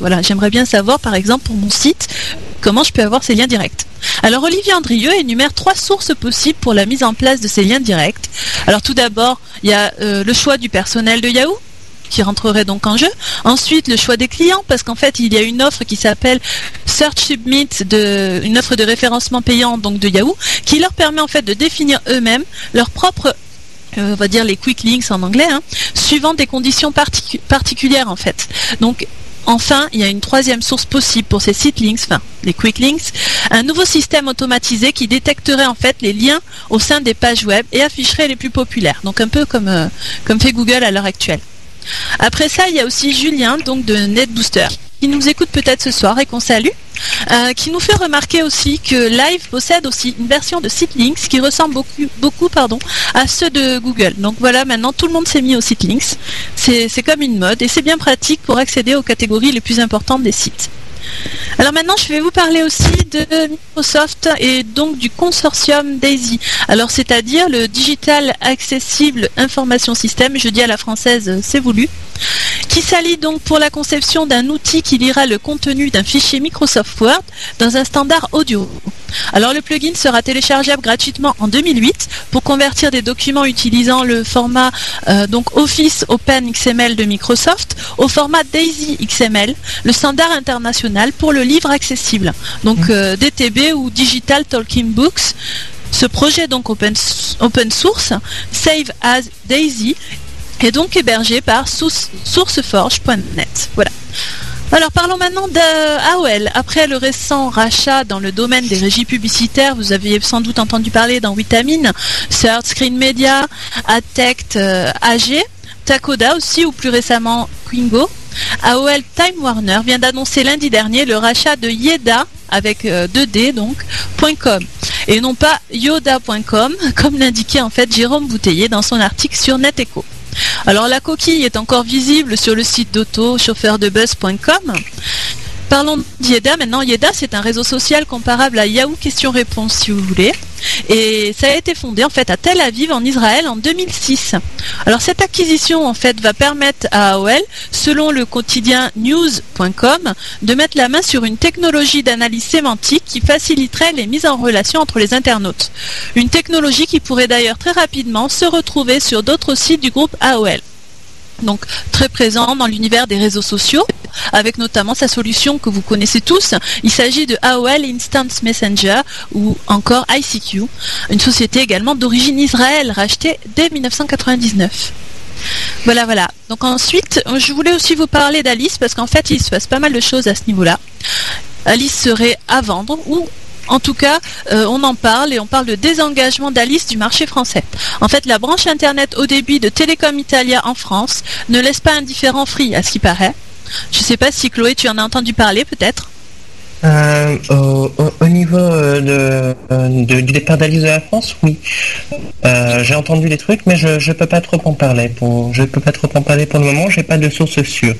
Voilà, j'aimerais bien savoir, par exemple, pour mon site, comment je peux avoir ces liens directs. Alors Olivier Andrieux énumère trois sources possibles pour la mise en place de ces liens directs. Alors tout d'abord, il y a euh, le choix du personnel de Yahoo qui rentrerait donc en jeu. Ensuite, le choix des clients, parce qu'en fait, il y a une offre qui s'appelle Search Submit, une offre de référencement payant donc de Yahoo, qui leur permet en fait de définir eux-mêmes leur propre euh, on va dire les quick links en anglais, hein, suivant des conditions particulières en fait. Donc Enfin, il y a une troisième source possible pour ces sites links, enfin les quick links, un nouveau système automatisé qui détecterait en fait les liens au sein des pages web et afficherait les plus populaires. Donc un peu comme, euh, comme fait Google à l'heure actuelle. Après ça, il y a aussi Julien, donc de NetBooster, qui nous écoute peut-être ce soir et qu'on salue, euh, qui nous fait remarquer aussi que Live possède aussi une version de Sitelinks qui ressemble beaucoup, à ceux de Google. Donc voilà, maintenant tout le monde s'est mis au Sitelinks. C'est comme une mode et c'est bien pratique pour accéder aux catégories les plus importantes des sites. Alors maintenant, je vais vous parler aussi de Microsoft et donc du consortium DAISY. Alors c'est-à-dire le Digital Accessible Information System, je dis à la française, c'est voulu, qui s'allie donc pour la conception d'un outil qui lira le contenu d'un fichier Microsoft Word dans un standard audio. Alors le plugin sera téléchargeable gratuitement en 2008 pour convertir des documents utilisant le format euh, donc Office Open XML de Microsoft au format DAISY XML, le standard international pour le livre accessible. Donc mmh. euh, DTB ou Digital Talking Books. Ce projet donc open, open source, Save as Daisy, est donc hébergé par sourceforge.net. Voilà. Alors parlons maintenant d'AOL. Après le récent rachat dans le domaine des régies publicitaires, vous aviez sans doute entendu parler dans Vitamine, Search Screen Media, Atect euh, AG, Takoda aussi ou plus récemment Quingo. AOL Time Warner vient d'annoncer lundi dernier le rachat de Yeda avec 2D euh, donc .com et non pas yoda.com comme l'indiquait en fait Jérôme Bouteiller dans son article sur NetEcho. Alors la coquille est encore visible sur le site d'auto chauffeurdebuzz.com Parlons d'Yeda. Maintenant, Yeda, c'est un réseau social comparable à Yahoo Question-Réponse, si vous voulez. Et ça a été fondé en fait à Tel Aviv en Israël en 2006. Alors cette acquisition en fait va permettre à AOL, selon le quotidien news.com, de mettre la main sur une technologie d'analyse sémantique qui faciliterait les mises en relation entre les internautes. Une technologie qui pourrait d'ailleurs très rapidement se retrouver sur d'autres sites du groupe AOL donc très présent dans l'univers des réseaux sociaux, avec notamment sa solution que vous connaissez tous. Il s'agit de AOL Instant Messenger ou encore ICQ, une société également d'origine Israël, rachetée dès 1999. Voilà, voilà. Donc ensuite, je voulais aussi vous parler d'Alice parce qu'en fait, il se passe pas mal de choses à ce niveau-là. Alice serait à vendre ou en tout cas, euh, on en parle et on parle de désengagement d'Alice du marché français. En fait, la branche Internet au débit de Télécom Italia en France ne laisse pas indifférent Free, à ce qui paraît. Je ne sais pas si Chloé, tu en as entendu parler peut-être euh, au, niveau euh, de, du départ d'Alice de la France, oui. Euh, j'ai entendu des trucs, mais je ne peux pas trop en parler. Pour, je peux pas trop en parler pour le moment. J'ai pas de source sûre.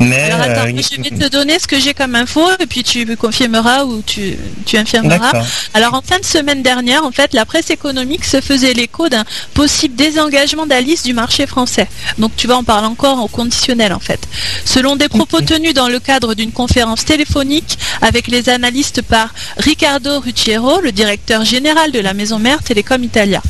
Mais Alors attends, je vais te donner ce que j'ai comme info et puis tu confirmeras ou tu, tu infirmeras. Alors en fin de semaine dernière, en fait, la presse économique se faisait l'écho d'un possible désengagement d'Alice du marché français. Donc tu vois, on parle encore au conditionnel en fait. Selon des propos tenus dans le cadre d'une conférence téléphonique avec les analystes par Riccardo Rucciero, le directeur général de la maison mère Télécom Italia.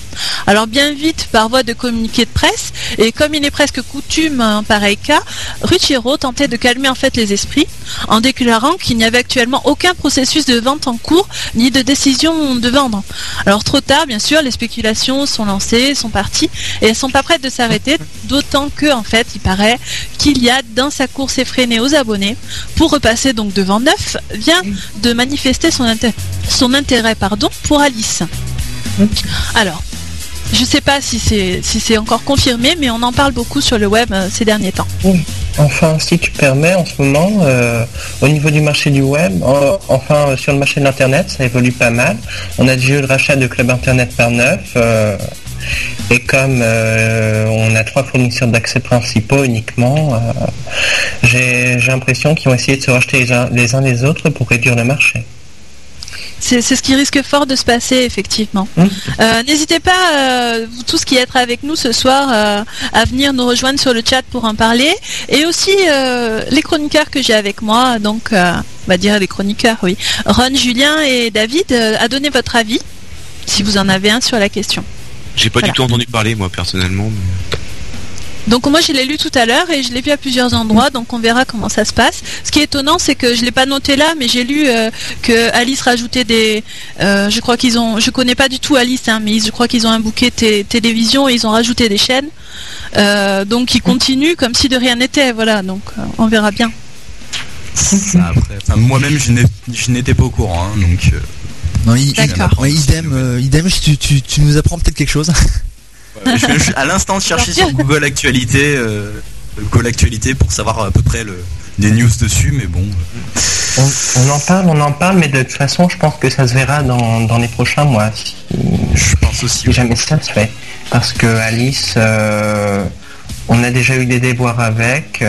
Alors bien vite, par voie de communiqué de presse, et comme il est presque coutume en pareil cas, Rucciero tentait de calmer en fait les esprits en déclarant qu'il n'y avait actuellement aucun processus de vente en cours ni de décision de vendre. Alors trop tard, bien sûr, les spéculations sont lancées, sont parties et elles sont pas prêtes de s'arrêter, d'autant que en fait, il paraît qu'il y a dans sa course effrénée aux abonnés pour repasser donc devant neuf de manifester son, son intérêt pardon, pour Alice. Alors, je ne sais pas si c'est si encore confirmé, mais on en parle beaucoup sur le web euh, ces derniers temps. Enfin, si tu permets, en ce moment, euh, au niveau du marché du web, enfin euh, sur le marché de l'internet, ça évolue pas mal. On a déjà eu le rachat de Club Internet par neuf. Et comme on a trois fournisseurs d'accès principaux uniquement, j'ai l'impression qu'ils vont essayer de se racheter les uns les, uns les autres pour réduire le marché. C'est ce qui risque fort de se passer, effectivement. Mmh. Euh, N'hésitez pas, euh, vous tous qui êtes avec nous ce soir, euh, à venir nous rejoindre sur le chat pour en parler. Et aussi euh, les chroniqueurs que j'ai avec moi, donc euh, on va dire les chroniqueurs, oui. Ron, Julien et David, euh, à donner votre avis, si vous en avez un sur la question. J'ai pas Voilà. du tout entendu parler, moi, personnellement. mais- Donc moi je l'ai lu tout à l'heure et je l'ai vu à plusieurs endroits, donc on verra comment ça se passe. Ce qui est étonnant, c'est que je l'ai pas noté là, mais j'ai lu euh, que Alice rajoutait des, euh, je crois qu'ils ont, je connais pas du tout Alice, hein, mais je crois qu'ils ont un bouquet té- télévision et ils ont rajouté des chaînes. Euh, donc ils continuent comme si de rien n'était, voilà. Donc euh, on verra bien. Ça, après, enfin, moi-même, je n'ai- je n'étais pas au courant, hein, donc. Euh, Non, i- D'accord. ouais, idem, euh, idem, tu, tu, tu nous apprends peut-être quelque chose. je viens juste à l'instant de chercher sur Google Actualité, euh, Google Actualité pour savoir à peu près le, des news dessus, mais bon. On, on en parle, on en parle, mais de toute façon, je pense que ça se verra dans, dans les prochains mois, si, Je pense aussi. si jamais ça se fait. Parce que Alice, euh, on a déjà eu des déboires avec.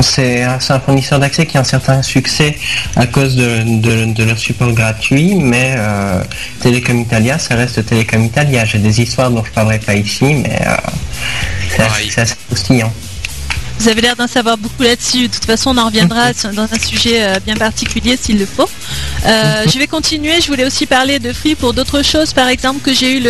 C'est un, fournisseur d'accès qui a un certain succès à cause de, de- de leur support gratuit, mais euh, Telecom Italia, ça reste Telecom Italia. J'ai des histoires dont je parlerai pas ici, mais euh, c'est assez- c'est assez croustillant. Vous avez l'air d'en savoir beaucoup là-dessus. De toute façon, on en reviendra dans un sujet euh, bien particulier s'il le faut. Euh, je vais continuer. Je voulais aussi parler de Free pour d'autres choses. Par exemple, que j'ai eu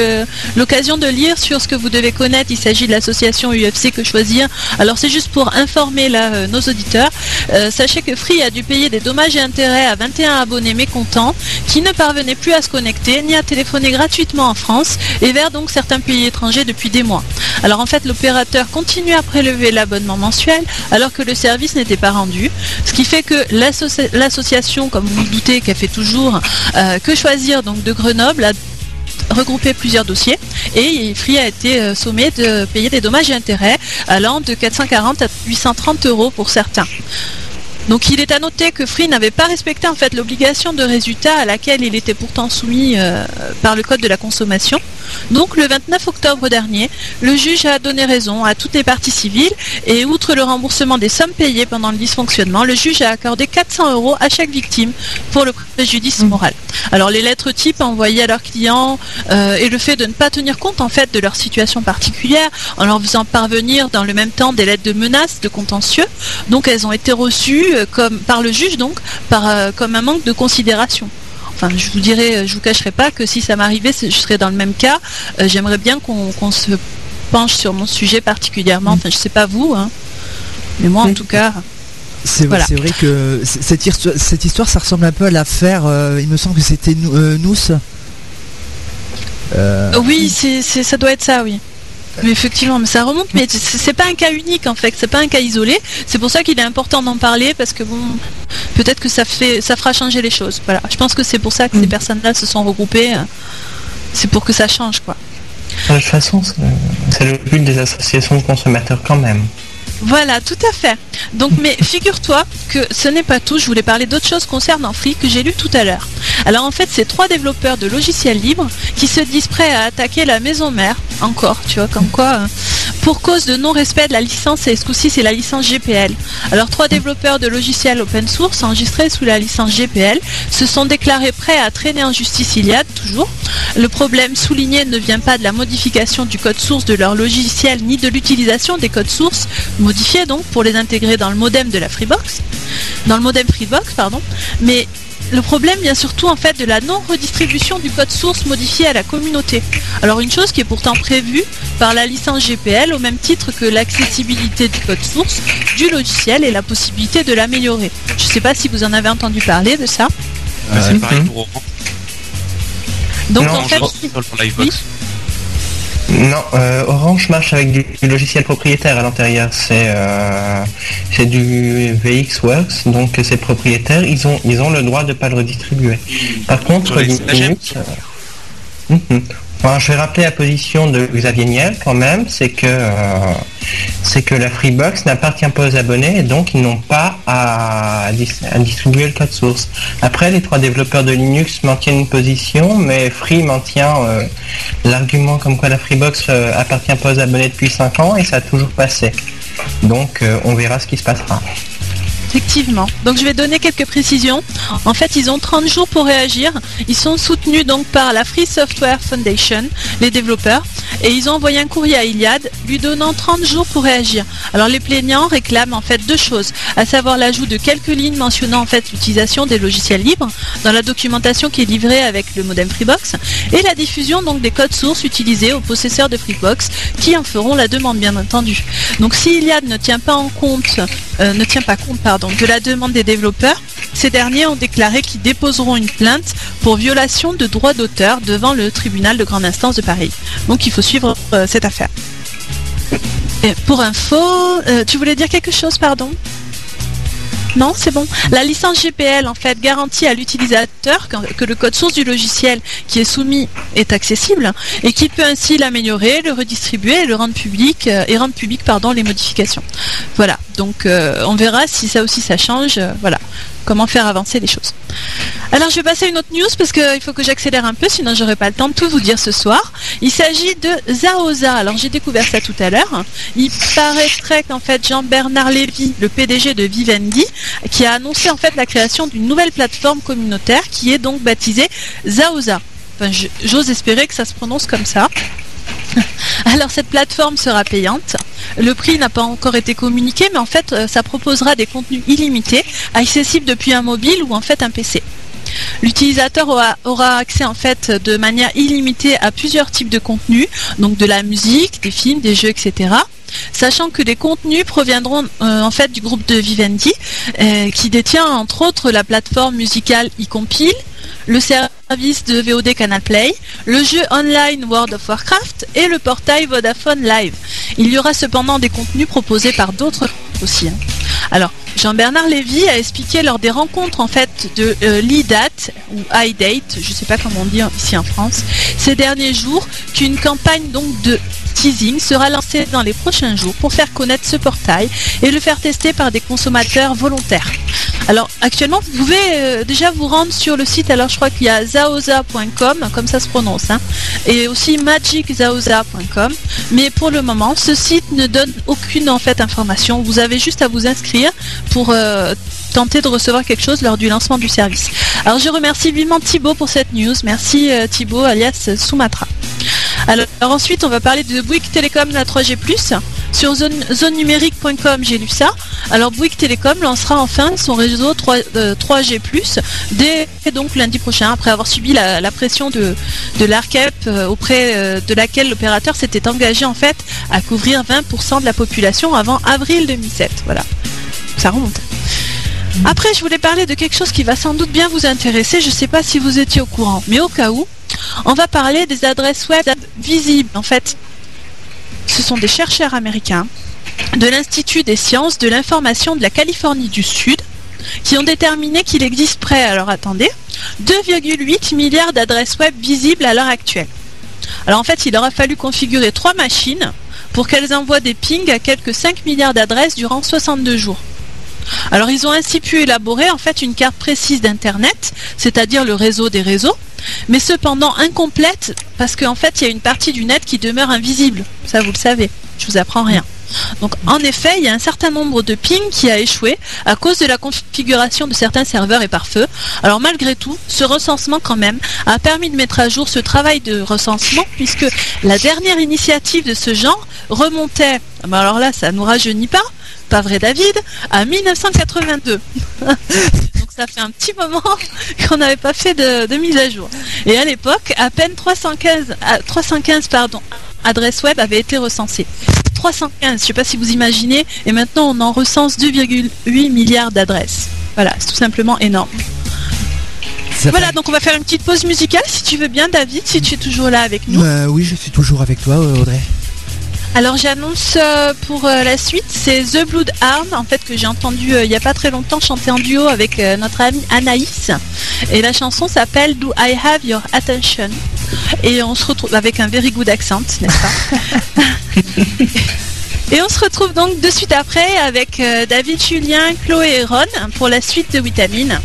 l'occasion de lire sur ce que vous devez connaître. Il s'agit de l'association UFC Que Choisir. Alors, c'est juste pour informer là, euh, nos auditeurs. Euh, sachez que Free a dû payer des dommages et intérêts à 21 abonnés mécontents qui ne parvenaient plus à se connecter ni à téléphoner gratuitement en France et vers donc certains pays étrangers depuis des mois. Alors en fait, l'opérateur continue à prélever l'abonnement mensuel alors que le service n'était pas rendu, ce qui fait que l'associ- l'association, comme vous le doutez, qu'elle fait toujours, euh, que choisir donc de Grenoble a regroupé plusieurs dossiers et Free a été euh, sommé de payer des dommages et intérêts allant de 440 à 830 euros pour certains. Donc il est à noter que Free n'avait pas respecté en fait l'obligation de résultat à laquelle il était pourtant soumis euh, par le code de la consommation. Donc le 29 octobre dernier, le juge a donné raison à toutes les parties civiles et outre le remboursement des sommes payées pendant le dysfonctionnement, le juge a accordé 400 euros à chaque victime pour le préjudice moral. Alors les lettres types envoyées à leurs clients euh, et le fait de ne pas tenir compte en fait de leur situation particulière en leur faisant parvenir dans le même temps des lettres de menaces, de contentieux, donc elles ont été reçues comme par le juge donc par euh, comme un manque de considération. Enfin, je vous dirais, euh, je vous cacherai pas que si ça m'arrivait, je serais dans le même cas. Euh, J'aimerais bien qu'on se penche sur mon sujet particulièrement. Enfin, je sais pas vous, hein. mais moi en tout cas. C'est Voilà. vrai que cette histoire, cette histoire, ça ressemble un peu à l'affaire, euh, il me semble que c'était Nou- euh, Nous. Euh, Oui, c'est- ça doit être ça, oui. Mais effectivement, mais ça remonte, mais c'est pas un cas unique en fait, c'est pas un cas isolé. C'est pour ça qu'il est important d'en parler parce que bon, peut-être que ça fait, ça fera changer les choses. Voilà, je pense que c'est pour ça que ces Mm. personnes-là se sont regroupées. euh, C'est pour que ça change, quoi. De toute façon, c'est le but des associations de consommateurs quand même. Voilà, tout à fait. Donc, mais figure-toi que ce n'est pas tout. Je voulais parler d'autre chose concernant Free que j'ai lu tout à l'heure. Alors, en fait, c'est trois développeurs de logiciels libres qui se disent prêts à attaquer la maison mère. Encore, tu vois, comme quoi, hein, pour cause de non-respect de la licence, et ce coup-ci, c'est la licence GPL. Alors, trois développeurs de logiciels open source enregistrés sous la licence GPL se sont déclarés prêts à traîner en justice Iliad, toujours. Le problème souligné ne vient pas de la modification du code source de leur logiciel ni de l'utilisation des codes sources modifiés donc pour les intégrer dans le modem de la Freebox, dans le modem Freebox pardon, mais le problème vient surtout en fait de la non-redistribution du code source modifié à la communauté. Alors une chose qui est pourtant prévue par la licence GPL au même titre que l'accessibilité du code source du logiciel et la possibilité de l'améliorer. Je ne sais pas si vous en avez entendu parler de ça. C'est pareil pour Orange. Donc Non, en fait, Orange, sur le Livebox. Non, euh, Orange marche avec du, du logiciel propriétaire à l'intérieur. C'est euh, c'est du VXWorks, donc c'est propriétaire. Ils ont ils ont le droit de pas le redistribuer. Par contre, Ouais. Linux. euh. Je vais rappeler la position de Xavier Niel quand même, c'est que euh, c'est que la Freebox n'appartient pas aux abonnés et donc ils n'ont pas à distribuer le code source. Après, les trois développeurs de Linux maintiennent une position, mais Free maintient euh, l'argument comme quoi la Freebox euh, appartient pas aux abonnés depuis 5 ans et ça a toujours passé. Donc euh, on verra ce qui se passera. Effectivement. Donc je vais donner quelques précisions. En fait, ils ont 30 jours pour réagir. Ils sont soutenus donc par la Free Software Foundation, les développeurs, et ils ont envoyé un courrier à Iliad lui donnant 30 jours pour réagir. Alors les plaignants réclament en fait deux choses, à savoir l'ajout de quelques lignes mentionnant en fait l'utilisation des logiciels libres dans la documentation qui est livrée avec le modem Freebox et la diffusion donc des codes sources utilisés aux possesseurs de Freebox qui en feront la demande bien entendu. Donc si Iliad ne tient pas en compte, euh, ne tient pas compte pardon, de la demande des développeurs, ces derniers ont déclaré qu'ils déposeront une plainte pour violation de droits d'auteur devant le tribunal de grande instance de Paris. Donc il faut suivre euh, cette affaire. Pour info, euh, tu voulais dire quelque chose, pardon? Non, c'est bon. La licence GPL, en fait, garantit à l'utilisateur que, le code source du logiciel qui est soumis est accessible et qu'il peut ainsi l'améliorer, le redistribuer et le rendre public euh, et rendre public les modifications. Voilà. Donc on verra si ça aussi ça change. voilà comment faire avancer les choses. Alors je vais passer à une autre news parce qu'il faut que j'accélère un peu, sinon j'aurai pas le temps de tout vous dire ce soir. Il s'agit de Zaoza. Alors j'ai découvert ça tout à l'heure. Il paraîtrait qu'en fait Jean-Bernard Lévy, le PDG de Vivendi, qui a annoncé en fait la création d'une nouvelle plateforme communautaire qui est donc baptisée Zaoza. J'ose espérer que ça se prononce comme ça. Alors cette plateforme sera payante. Le prix n'a pas encore été communiqué, mais en fait, euh, ça proposera des contenus illimités, accessibles depuis un mobile ou en fait un PC. L'utilisateur aura, accès en fait de manière illimitée à plusieurs types de contenus, donc de la musique, des films, des jeux, etc. Sachant que les contenus proviendront euh, en fait du groupe de Vivendi, euh, qui détient entre autres la plateforme musicale eCompile, le service de VOD Canal Play, le jeu online World of Warcraft et le portail Vodafone Live. Il y aura cependant des contenus proposés par d'autres aussi. Hein. Alors, Jean-Bernard Lévy a expliqué lors des rencontres en fait de euh, l'IDAT ou iDate, je ne sais pas comment on dit ici en France, ces derniers jours qu'une campagne donc de teasing sera lancée dans les prochains jours pour faire connaître ce portail et le faire tester par des consommateurs volontaires. Alors actuellement vous pouvez euh, déjà vous rendre sur le site, alors je crois qu'il y a zaoza.com, comme ça se prononce, hein, et aussi magiczaoza.com, mais pour le moment ce site ne donne aucune en fait information, vous avez juste à vous inscrire pour euh, tenter de recevoir quelque chose lors du lancement du service. Alors je remercie vivement Thibaut pour cette news, merci euh, Thibaut alias Sumatra. Alors, ensuite, on va parler de Bouygues Télécom la 3G+. Sur zone, numérique.com, j'ai lu ça. Alors Bouygues Télécom lancera enfin son réseau 3, g euh, dès donc lundi prochain, après avoir subi la, pression de, de l'ARCEP auprès de laquelle l'opérateur s'était engagé en fait à couvrir 20% de la population avant avril 2007. Voilà, ça remonte. Après, je voulais parler de quelque chose qui va sans doute bien vous intéresser. Je ne sais pas si vous étiez au courant, mais au cas où, on va parler des adresses web visibles. En fait, ce sont des chercheurs américains de l'Institut des sciences de l'information de la Californie du Sud qui ont déterminé qu'il existe près, alors attendez, 2,8 milliards d'adresses web visibles à l'heure actuelle. Alors en fait, il aura fallu configurer trois machines pour qu'elles envoient des pings à quelques 5 milliards d'adresses durant 62 jours. Alors ils ont ainsi pu élaborer en fait une carte précise d'Internet, c'est-à-dire le réseau des réseaux, mais cependant incomplète parce qu'en fait il y a une partie du net qui demeure invisible. Ça vous le savez, je vous apprends rien. Donc en effet, il y a un certain nombre de pings qui a échoué à cause de la configuration de certains serveurs et par feu. Alors malgré tout, ce recensement quand même a permis de mettre à jour ce travail de recensement puisque la dernière initiative de ce genre remontait, alors là ça nous rajeunit pas, pas vrai David, à 1982. Donc ça fait un petit moment qu'on n'avait pas fait de, mise à jour. Et à l'époque, à peine 315, 315 pardon, adresses web avaient été recensées. 315, je ne sais pas si vous imaginez, et maintenant on en recense 2,8 milliards d'adresses. Voilà, c'est tout simplement énorme. voilà, donc on va faire une petite pause musicale si tu veux bien, David, si tu es toujours là avec nous. Euh, oui, je suis toujours avec toi, Audrey. Alors j'annonce euh, pour euh, la suite, c'est The Blood Arm, en fait que j'ai entendu euh, il n'y a pas très longtemps chanter en duo avec notre amie Anaïs. Et la chanson s'appelle Do I Have Your Attention? Et on se retrouve avec un very good accent, n'est-ce pas Et on se retrouve donc de suite après avec David, Julien, Chloé et Ron pour la suite de Vitamine.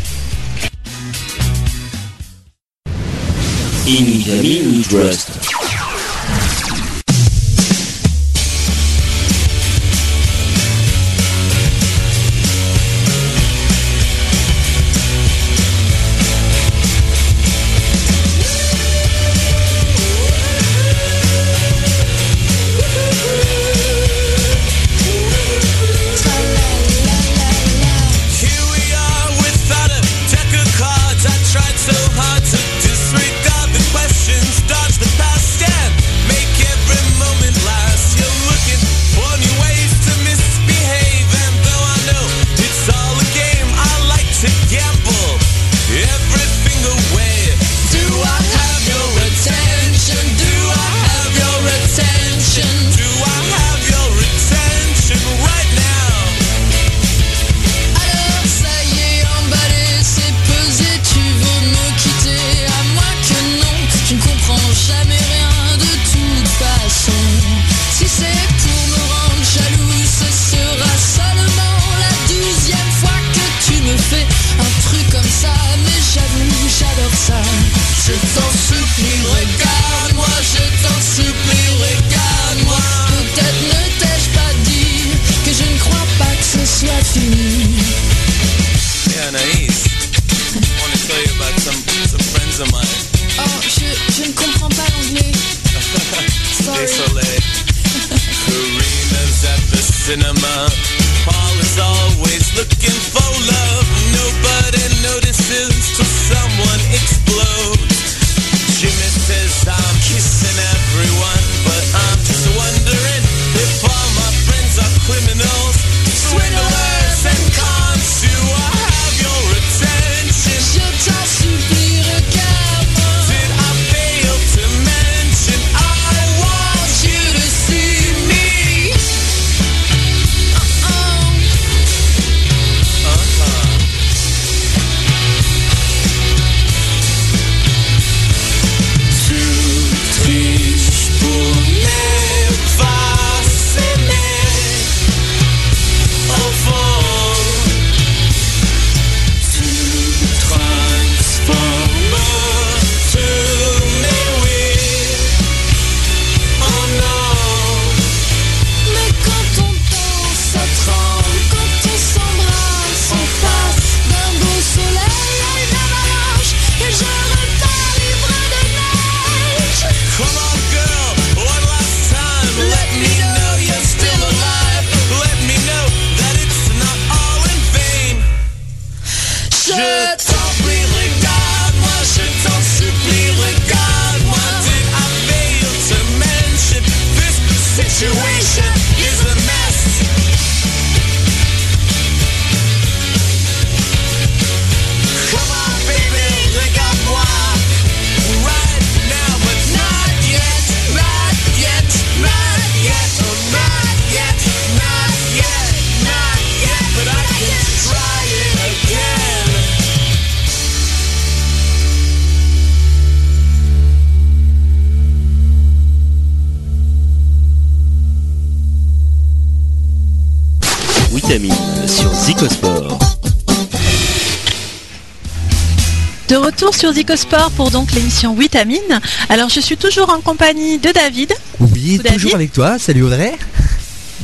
De retour sur Zicosport pour donc l'émission Vitamine. Alors je suis toujours en compagnie de David, Oui, David toujours avec toi. Salut Audrey.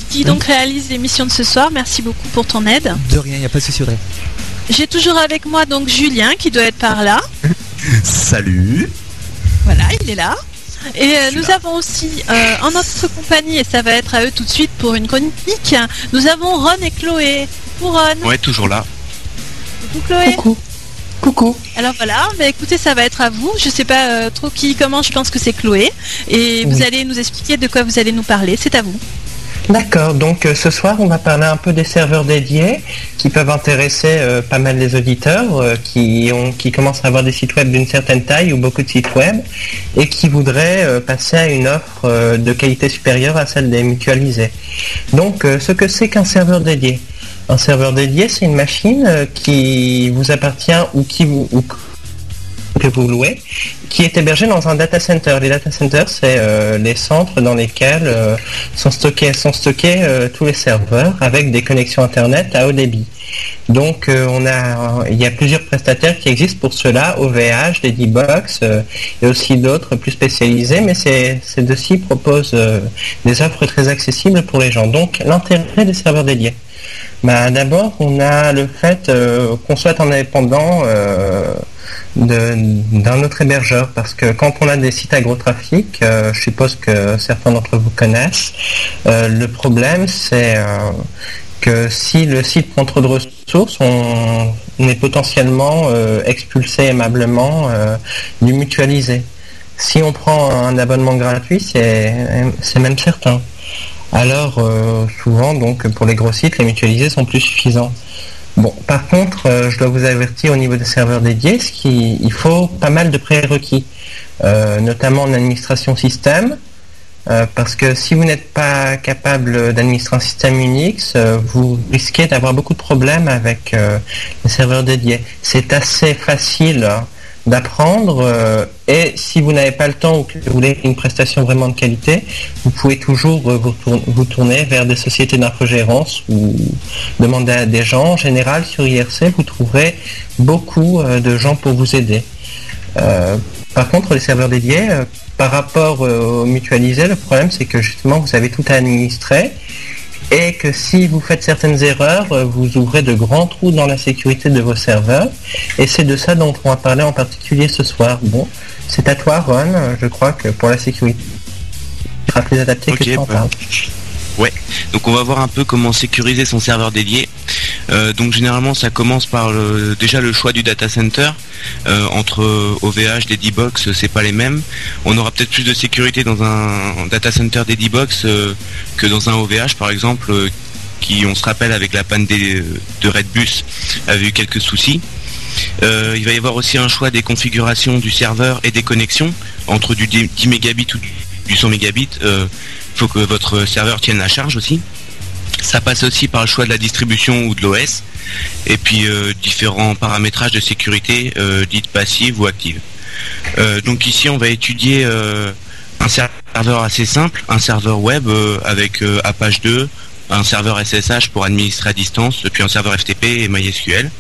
qui donc réalise l'émission de ce soir. Merci beaucoup pour ton aide. De rien, il n'y a pas de souci Audrey. J'ai toujours avec moi donc Julien qui doit être par là. Salut Voilà, il est là. Et euh, nous avons aussi euh, en notre compagnie, et ça va être à eux tout de suite pour une chronique, nous avons Ron et Chloé. Pour Ron, Ouais, toujours là. coucou Chloé. Coucou. Coucou. Alors voilà, bah écoutez, ça va être à vous. Je sais pas euh, trop qui comment, je pense que c'est Chloé. Et vous allez nous expliquer de quoi vous allez nous parler. C'est à vous. D'accord, donc euh, ce soir on va parler un peu des serveurs dédiés qui peuvent intéresser euh, pas mal les auditeurs euh, qui, ont, qui commencent à avoir des sites web d'une certaine taille ou beaucoup de sites web et qui voudraient passer à une offre de qualité supérieure à celle des mutualisés. Donc ce que c'est qu'un serveur dédié? Un serveur dédié c'est une machine euh, qui vous appartient ou que vous louez, qui est hébergé dans un data center. Les data centers, c'est euh, les centres dans lesquels euh, sont stockés, tous les serveurs avec des connexions internet à haut débit. Donc il y a plusieurs prestataires qui existent pour cela, OVH, Ladybox et aussi d'autres plus spécialisés, mais ces, ces deux-ci proposent des offres très accessibles pour les gens. Donc l'intérêt des serveurs dédiés. Bah, D'abord, on a le fait euh, qu'on soit en indépendant euh, d'un autre hébergeur, parce que quand on a des sites à gros trafic, euh, je suppose que certains d'entre vous connaissent, le problème c'est que si le site prend trop de ressources, on, on est potentiellement expulsé aimablement du mutualisé. Si on prend un abonnement gratuit, c'est même certain. Alors euh, souvent donc pour les gros sites, les mutualisés sont plus suffisants. Bon, par contre, euh, je dois vous avertir au niveau des serveurs dédiés, ce qui, il faut pas mal de prérequis, euh, notamment en administration système, euh, parce que si vous n'êtes pas capable d'administrer un système Unix, vous risquez d'avoir beaucoup de problèmes avec les serveurs dédiés. C'est assez facile hein, d'apprendre euh, et si vous n'avez pas le temps ou que vous voulez une prestation vraiment de qualité, vous pouvez toujours euh, vous, tourner, vers des sociétés d'infogérance ou demander à des gens. En général, sur IRC, vous trouverez beaucoup euh, de gens pour vous aider. Par contre, les serveurs dédiés, par rapport euh, au mutualisé, le problème c'est que justement vous avez tout à administrer et que si vous faites certaines erreurs, euh, vous ouvrez de grands trous dans la sécurité de vos serveurs. Et c'est de ça dont on va parler en particulier ce soir. Bon, c'est à toi Ron, je crois que pour la sécurité, ce sera plus adapté que tu en bah. parles. Donc on va voir un peu comment sécuriser son serveur dédié. Euh, donc généralement ça commence par déjà le choix du data center. Euh, entre OVH, Dedibox, c'est pas les mêmes. On aura peut-être plus de sécurité dans un data center Dedibox euh, que dans un OVH par exemple, qui on se rappelle avec la panne de Redbus avait eu quelques soucis. Il va y avoir aussi un choix des configurations du serveur et des connexions entre du 10 mégabits ou du- du 100 mégabits. Euh, faut que votre serveur tienne la charge aussi. Ça passe aussi par le choix de la distribution ou de l'OS, et puis euh, différents paramétrages de sécurité, euh, dites passives ou actives. Euh, donc ici, on va étudier un serveur assez simple, un serveur web avec Apache 2, un serveur SSH pour administrer à distance, puis un serveur FTP et MySQL.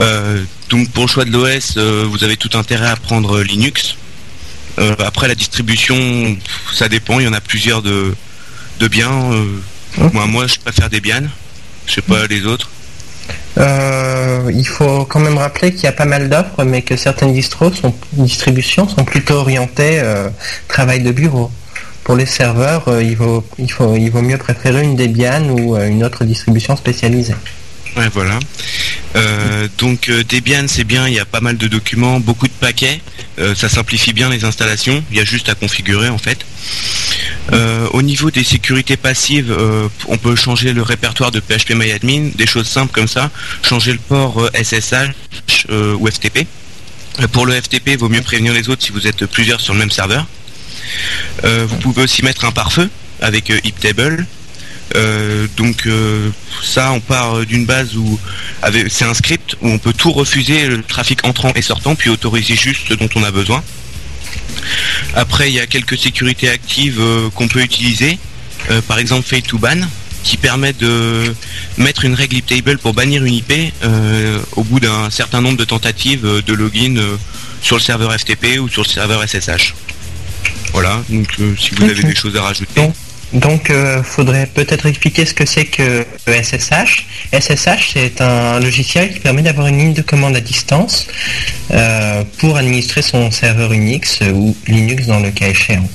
Euh, donc pour le choix de l'OS, vous avez tout intérêt à prendre Linux. Euh, après la distribution, ça dépend, il y en a plusieurs de, de bien. euh, Hum. moi, moi, je préfère Debian. Je sais pas les autres. Euh, il faut quand même rappeler qu'il y a pas mal d'offres, mais que certaines distros sont, distributions sont plutôt orientées euh, travail de bureau. Pour les serveurs, euh, il, vaut, il, faut, il vaut mieux préférer une Debian ou euh, une autre distribution spécialisée. Voilà. Euh, donc euh, Debian, c'est bien, il y a pas mal de documents, beaucoup de paquets. Euh, ça simplifie bien les installations. Il y a juste à configurer en fait. Au niveau des sécurités passives, on peut changer le répertoire de PHPMyAdmin, des choses simples comme ça. Changer le port SSH ou FTP. Pour le FTP, il vaut mieux prévenir les autres si vous êtes plusieurs sur le même serveur. Vous pouvez aussi mettre un pare-feu avec Iptable. Euh, donc euh, ça, on part euh, d'une base où c'est un script où on peut tout refuser le trafic entrant et sortant, puis autoriser juste ce dont on a besoin. Après, il y a quelques sécurités actives euh, qu'on peut utiliser. Par exemple, Fail to Ban, qui permet de mettre une règle Iptable pour bannir une IP au bout d'un certain nombre de tentatives de login sur le serveur FTP ou sur le serveur SSH. Voilà, donc si vous avez des choses à rajouter. Donc, euh, faudrait peut-être expliquer ce que c'est que SSH. SSH, c'est un logiciel qui permet d'avoir une ligne de commande à distance euh, pour administrer son serveur Unix ou Linux dans le cas échéant.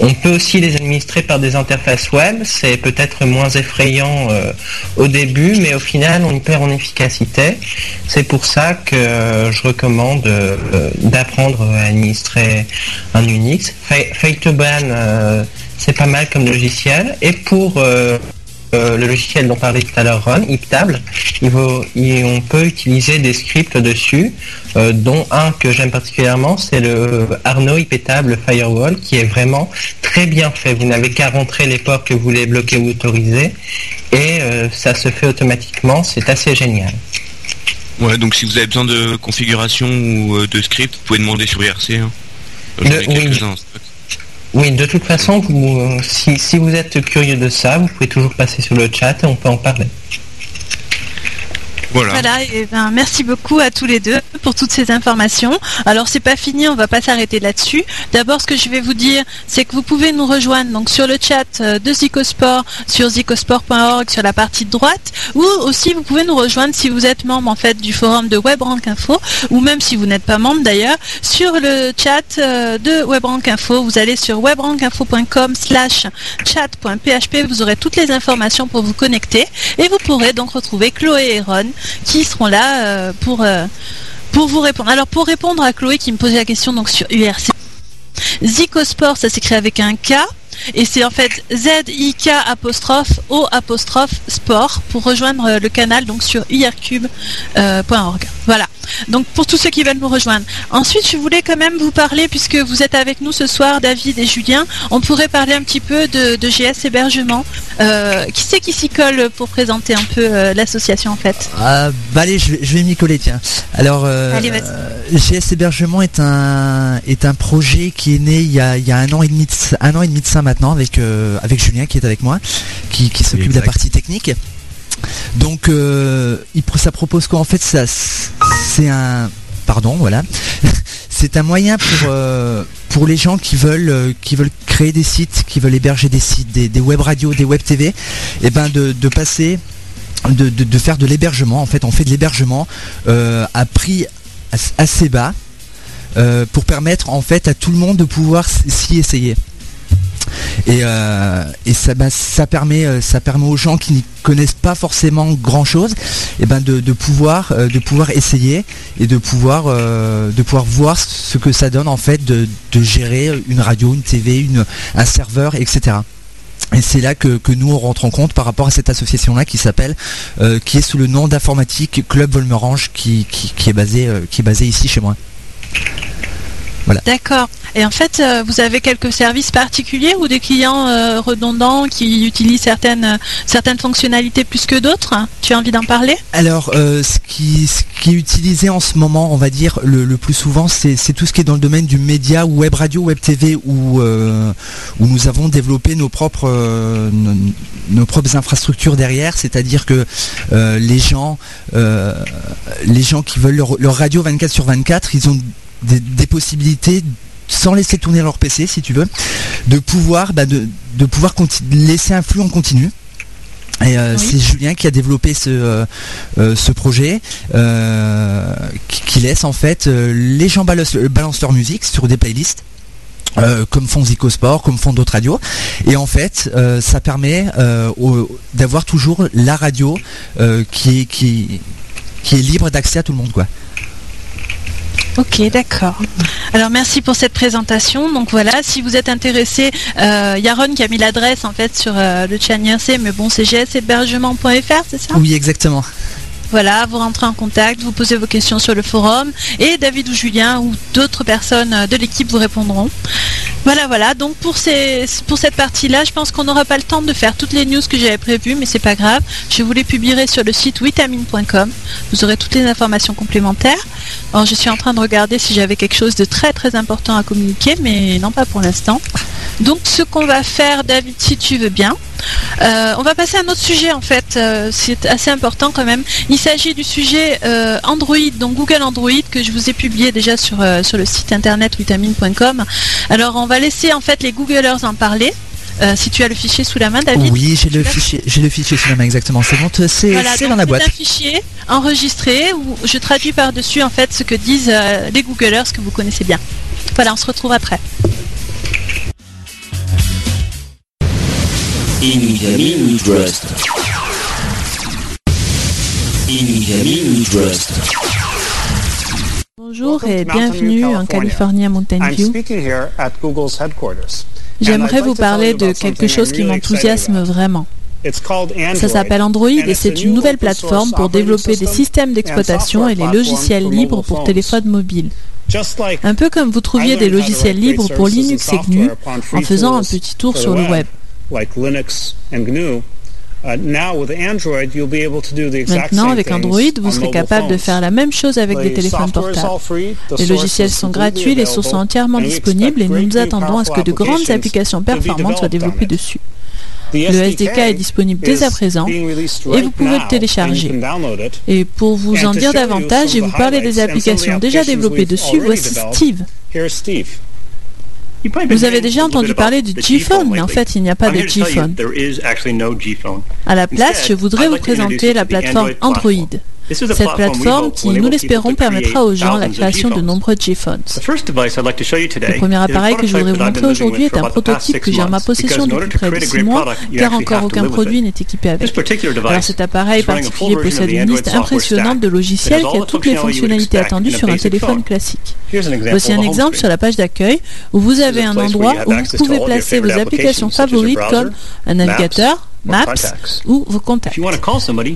On peut aussi les administrer par des interfaces web. C'est peut-être moins effrayant euh, au début, mais au final, on y perd en efficacité. C'est pour ça que je recommande euh, d'apprendre à administrer un Unix. C'est pas mal comme logiciel. Et pour euh, euh, le logiciel dont parlait tout à l'heure Ron, Iptable, il vaut- il- on peut utiliser des scripts dessus, euh, dont un que j'aime particulièrement, c'est le Arno Iptable Firewall, qui est vraiment très bien fait. Vous n'avez qu'à rentrer les ports que vous voulez bloquer ou autoriser, et ça se fait automatiquement. C'est assez génial. Ouais, donc si vous avez besoin de configuration ou de script, vous pouvez demander sur IRC. Hein. Le- oui. Oui, de toute façon, euh, si vous êtes curieux de ça, vous pouvez toujours passer sur le chat et on peut en parler. Voilà. Et ben merci beaucoup à tous les deux pour toutes ces informations. Alors c'est pas fini, on va pas s'arrêter là-dessus. D'abord, ce que je vais vous dire, c'est que vous pouvez nous rejoindre donc sur le chat euh, de Zicosport, sur zicosport.org sur la partie de droite, ou aussi vous pouvez nous rejoindre si vous êtes membre en fait du forum de WebRank Info, ou même si vous n'êtes pas membre d'ailleurs, sur le chat euh, de WebRank Info. Vous allez sur webrankinfo.com slash chat.php, vous aurez toutes les informations pour vous connecter et vous pourrez donc retrouver Chloé et Ron qui seront là euh, pour, euh, pour vous répondre. Alors pour répondre à Chloé qui me posait la question donc sur URC, Zicosport ça s'écrit avec un K et c'est en fait Z-I-K apostrophe O apostrophe sport pour rejoindre euh, le canal donc sur ircube.org. voilà. Donc pour tous ceux qui veulent nous rejoindre. Ensuite, je voulais quand même vous parler, puisque vous êtes avec nous ce soir, David et Julien, on pourrait parler un petit peu de, de GS Hébergement. Euh, qui c'est qui s'y colle pour présenter un peu euh, l'association en fait? Ah, bah allez, je vais, je vais m'y coller, tiens. Alors, euh, Allez, euh, GS Hébergement est un est un projet qui est né il y a, il y a un an et demi de, un an et demi de ça maintenant avec euh, avec Julien qui est avec moi, qui, qui s'occupe de la partie technique. Donc, euh, ça propose quoi? En fait, ça c'est un pardon, voilà. c'est un moyen pour euh, pour les gens qui veulent euh, qui veulent créer des sites, qui veulent héberger des sites, des, des web radios, des web TV, et ben de, de passer de, de- de faire de l'hébergement. En fait, on fait de l'hébergement euh, à prix as- assez bas pour permettre en fait à tout le monde de pouvoir s'y essayer. Et, euh, et ça, ça, permet, euh, ça permet aux gens qui n'y connaissent pas forcément grand chose et ben de, pouvoir, euh, de pouvoir essayer et de pouvoir, de pouvoir voir ce que ça donne en fait de, gérer une radio, une TV, un serveur, etc. Et c'est là que, nous on rentre en compte par rapport à cette association-là qui s'appelle, qui est sous le nom d'informatique Club Volmerange, qui est basé, euh, qui est basé ici chez moi. D'accord. Et en fait, euh, vous avez quelques services particuliers ou des clients euh, redondants qui utilisent certaines, certaines fonctionnalités plus que d'autres? Tu as envie d'en parler? Alors, euh, ce, qui, ce qui est utilisé en ce moment, on va dire, le, le plus souvent, c'est c'est tout ce qui est dans le domaine du média, ou web radio, web TV, où, euh, où nous avons développé nos propres, nos, nos propres infrastructures derrière, c'est-à-dire que les gens, les gens qui veulent leur, leur radio 24 sur 24, ils ont des, des possibilités sans laisser tourner leur PC si tu veux, de pouvoir, bah, de, de pouvoir conti- laisser un flux en continu. Et euh, Oui. c'est Julien qui a développé ce, euh, euh, ce projet euh, qui, qui laisse en fait les gens balancent, balancent leur musique sur des playlists. comme font Zico Sport, comme font d'autres radios. Et en fait, ça permet d'avoir toujours la radio qui, est, qui, qui est libre d'accès à tout le monde. quoi. Ok, d'accord. Alors merci pour cette présentation. Donc voilà, si vous êtes intéressé, euh, Yaron qui a mis l'adresse en fait sur euh, le chat IRC, mais bon, c'est gshébergement.fr, c'est ça? Oui, exactement. Voilà, vous rentrez en contact, vous posez vos questions sur le forum et David ou Julien ou d'autres personnes euh, de l'équipe vous répondront. Voilà, voilà. Donc pour, cette partie-là, je pense qu'on n'aura pas le temps de faire toutes les news que j'avais prévues, mais c'est pas grave. Je vous les publierai sur le site vitamine.com. Vous aurez toutes les informations complémentaires. Je suis en train de regarder si j'avais quelque chose de très très important à communiquer, mais non pas pour l'instant. Donc ce qu'on va faire, David, si tu veux bien, euh, on va passer à un autre sujet en fait, euh, c'est assez important quand même. Il s'agit du sujet euh, Android, donc Google Android que je vous ai publié déjà sur, sur le site internet vitamine.com. Alors on va laisser en fait les Googlers en parler. Euh, si tu as le fichier sous la main, David. Oui, j'ai le fichier, j'ai le fichier sous la main exactement. C'est bon, c'est Voilà, c'est dans la c'est boîte. un fichier enregistré où je traduis par-dessus en fait ce que disent euh, les Googlers que vous connaissez bien. Voilà, on se retrouve après. Trust. Trust. Bonjour et bienvenue en Californie à Mountain View. J'aimerais vous parler de quelque chose qui m'enthousiasme vraiment. Ça s'appelle Android et c'est une nouvelle plateforme pour développer des systèmes d'exploitation et les logiciels libres pour téléphone mobile. Un peu comme vous trouviez des logiciels libres pour Linux et GNU en faisant un petit tour sur le web. Maintenant, avec Android, vous serez capable de faire la même chose avec des téléphones portables. Les logiciels sont gratuits, les sources sont entièrement disponibles et nous nous attendons à ce que de grandes applications performantes soient développées dessus. Le SDK est disponible dès à présent et vous pouvez le télécharger. Et pour vous en dire davantage et vous parler des applications déjà développées dessus, voici Steve. Vous avez déjà entendu parler du G-Phone, mais en fait, il n'y a pas de G-Phone. À la place, je voudrais vous présenter la plateforme Android. Cette plateforme qui, nous l'espérons, permettra aux gens la création de nombreux G-Phones. Le premier appareil que je voudrais vous montrer aujourd'hui est un prototype que j'ai en ma possession depuis près de 6 mois, car encore aucun produit n'est équipé avec. Alors cet appareil particulier possède une liste impressionnante de logiciels qui a toutes les fonctionnalités attendues sur un téléphone classique. Voici un exemple sur la page d'accueil où vous avez un endroit où vous pouvez placer vos applications favorites comme un navigateur, Maps ou vos contacts.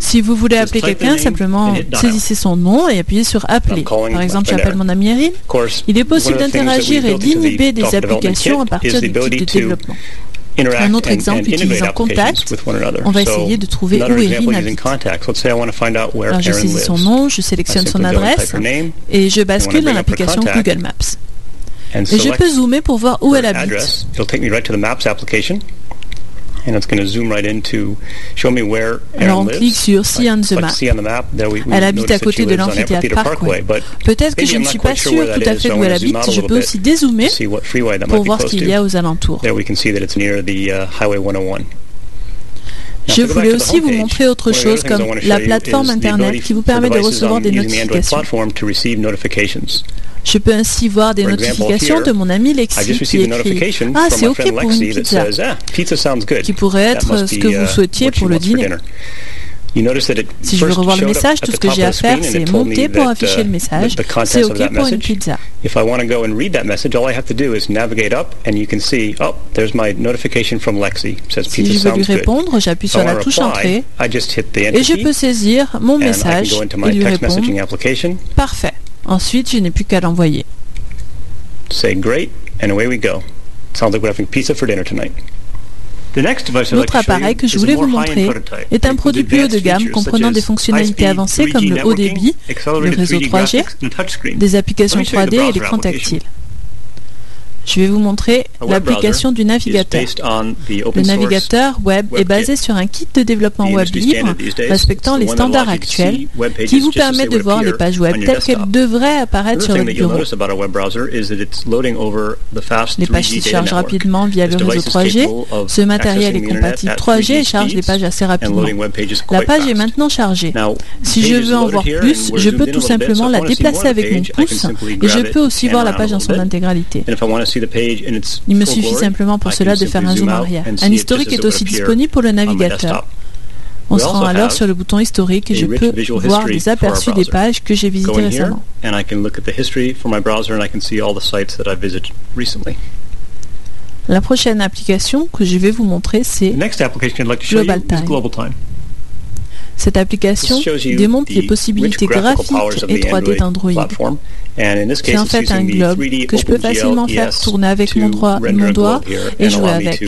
Si vous voulez appeler quelqu'un, simplement saisissez son nom et appuyez sur Appeler. Par exemple, j'appelle mon ami Erin. Il est possible d'interagir et d'inhiber des applications à partir du type de développement. Un autre exemple utilisant Contact, on va essayer de trouver où Erin habite. Alors je saisis son nom, je sélectionne son adresse et je bascule dans l'application Google Maps. Et je peux zoomer pour voir où elle habite. Alors on clique sur See on the Map. Elle habite à côté de l'amphithéâtre Parkway. Peut-être que je ne suis pas sûr tout à fait d'où elle habite. Je peux aussi dézoomer pour voir ce qu'il y a aux alentours. Je voulais aussi vous montrer autre chose comme la plateforme Internet qui vous permet de recevoir des notifications. Je peux ainsi voir des notifications de mon ami Lexi qui écrit « Ah, c'est OK pour une pizza » qui pourrait être ce que vous souhaitiez pour le dîner. Si je veux revoir le message, tout ce que j'ai à faire, c'est monter pour afficher le message. C'est OK pour une pizza. Si je veux lui répondre, j'appuie sur la touche entrée et je peux saisir mon message et lui répondre. Parfait. Ensuite, je n'ai plus qu'à l'envoyer. Great, and away we go. Sounds like we're having pizza for dinner tonight. L'autre appareil que je voulais vous montrer est un produit plus haut de gamme comprenant des fonctionnalités avancées comme le haut débit, le réseau 3G, des applications 3D et l'écran tactile. Je vais vous montrer l'application du navigateur. Le navigateur web est basé sur un kit de développement web libre respectant les standards actuels qui vous permet de voir les pages web telles qu'elles devraient apparaître sur votre bureau. Les pages se chargent rapidement via le réseau 3G. Ce matériel est compatible 3G et charge les pages assez rapidement. La page est maintenant chargée. Si je veux en voir plus, je peux tout simplement la déplacer avec mon pouce et je peux aussi voir la page dans son intégralité. Il me suffit simplement pour cela de faire un zoom arrière. Un historique est aussi disponible pour le navigateur. On se rend alors sur le bouton historique et je peux voir des aperçus des pages que j'ai visitées récemment. La prochaine application que je vais vous montrer, c'est Global Time. Cette application démontre les possibilités graphiques et 3D d'Android. C'est en fait un globe que je peux facilement faire tourner avec mon, droit, mon doigt et jouer avec.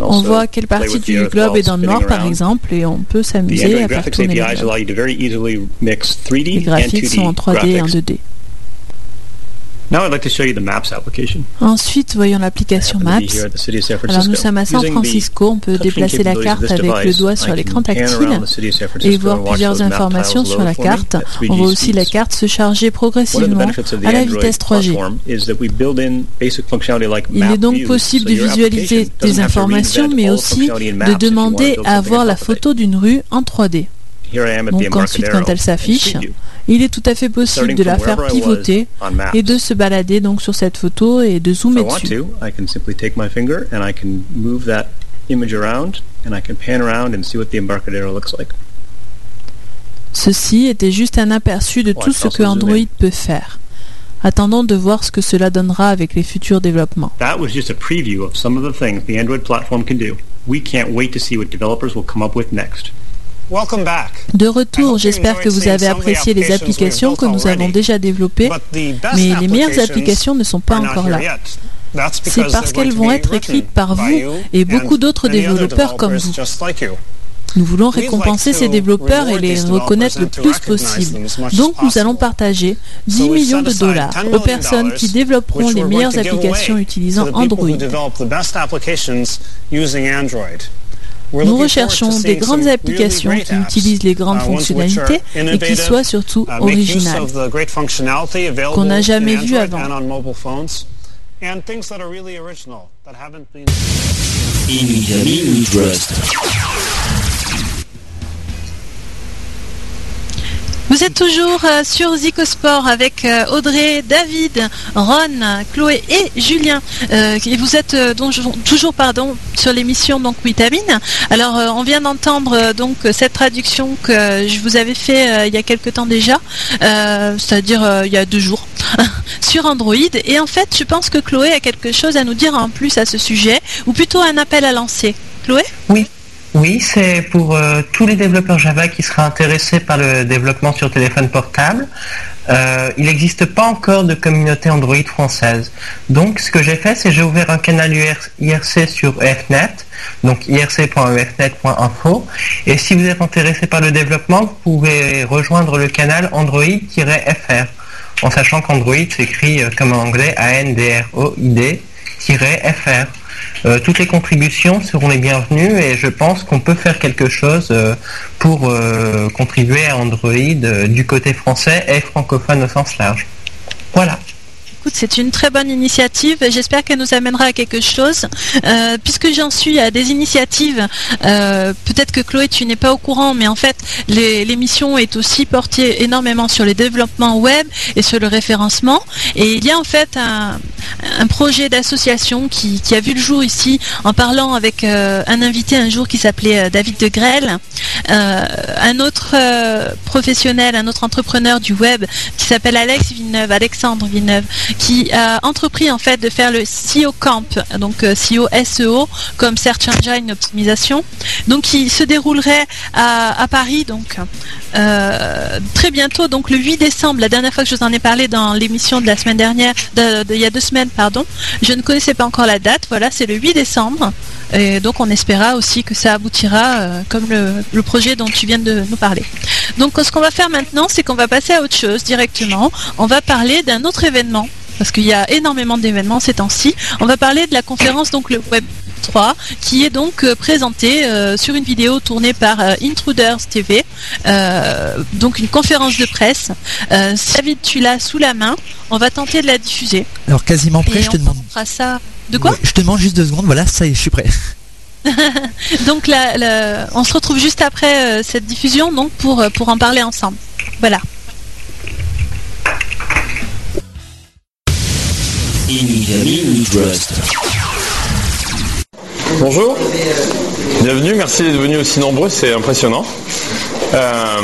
On voit quelle partie du globe est dans le nord, par exemple, et on peut s'amuser à faire tourner le globe. Les graphiques sont en 3D et en 2D. Ensuite, voyons l'application Maps. Alors nous sommes à San Francisco, on peut déplacer la carte avec le doigt sur l'écran tactile et voir plusieurs informations sur la carte. On voit aussi la carte se charger progressivement à la vitesse 3G. Il est donc possible de visualiser des informations, mais aussi de demander à avoir la photo d'une rue en 3D. Donc ensuite, quand elle s'affiche, il est tout à fait possible de la faire pivoter et de se balader donc sur cette photo et de zoomer dessus. Ceci était juste un aperçu de oh, tout ce que Android peut faire. Attendons de voir ce que cela donnera avec les futurs développements. That was just a preview of some of the things the Android platform can do. We can't wait to see what developers will come up with next. De retour, j'espère que vous avez apprécié les applications que nous avons déjà développées, mais les meilleures applications ne sont pas encore là. C'est parce qu'elles vont être écrites par vous et beaucoup d'autres développeurs comme vous. Nous voulons récompenser ces développeurs et les reconnaître le plus possible. Donc nous allons partager 10 millions de dollars aux personnes qui développeront les meilleures applications utilisant Android. Nous recherchons des grandes applications qui utilisent les grandes fonctionnalités et qui soient surtout originales, qu'on n'a jamais vues avant. Vous êtes toujours euh, sur Zico Sport avec euh, Audrey, David, Ron, Chloé et Julien. Euh, et vous êtes donc, toujours pardon, sur l'émission donc Vitamine. Alors on vient d'entendre donc cette traduction que je vous avais fait il y a quelque temps déjà, c'est-à-dire il y a deux jours sur Android. Et en fait, je pense que Chloé a quelque chose à nous dire en plus à ce sujet, ou plutôt un appel à lancer. Chloé? Oui. Oui, c'est pour euh, tous les développeurs Java qui seraient intéressés par le développement sur téléphone portable. Euh, il n'existe pas encore de communauté Android française. Donc, ce que j'ai fait, c'est j'ai ouvert un canal IRC sur EFNet, donc irc.efnet.info. Et si vous êtes intéressé par le développement, vous pouvez rejoindre le canal Android-FR, en sachant qu'Android s'écrit euh, comme en anglais ANDROID-FR. Euh, toutes les contributions seront les bienvenues et je pense qu'on peut faire quelque chose euh, pour euh, contribuer à Android du côté français et francophone au sens large. Voilà. C'est une très bonne initiative. J'espère qu'elle nous amènera à quelque chose. Euh, puisque j'en suis à des initiatives, euh, peut-être que Chloé, tu n'es pas au courant, mais en fait, l'émission est aussi portée énormément sur les développements web et sur le référencement. Et il y a en fait un, projet d'association qui, a vu le jour ici en parlant avec euh, un invité un jour qui s'appelait David de Grelle, un autre professionnel, un autre entrepreneur du web qui s'appelle Alex Villeneuve, Alexandre Villeneuve, qui a entrepris en fait de faire le SEO Camp, donc euh, SEO SEO comme Search Engine Optimisation, donc qui se déroulerait à, Paris donc euh, très bientôt, donc le 8 décembre, la dernière fois que je vous en ai parlé dans l'émission de la semaine dernière, de- de- il y a deux semaines, pardon, je ne connaissais pas encore la date, voilà, c'est le 8 décembre, et donc on espéra aussi que ça aboutira euh, comme le, le projet dont tu viens de nous parler. Donc ce qu'on va faire maintenant, c'est qu'on va passer à autre chose directement, on va parler d'un autre événement, parce qu'il y a énormément d'événements ces temps-ci, on va parler de la conférence donc le Web 3 qui est donc euh, présentée euh, sur une vidéo tournée par euh, Intruders TV, euh, donc une conférence de presse. David, tu l'as sous la main, on va tenter de la diffuser. Alors quasiment prêt, Et je te on demande. fera ça. De quoi Ouais, Je te demande juste deux secondes, voilà, ça y est, je suis prêt. Donc la- la- on se retrouve juste après cette diffusion donc pour, pour en parler ensemble. Voilà. Bonjour, bienvenue, merci d'être venus aussi nombreux, c'est impressionnant. Euh,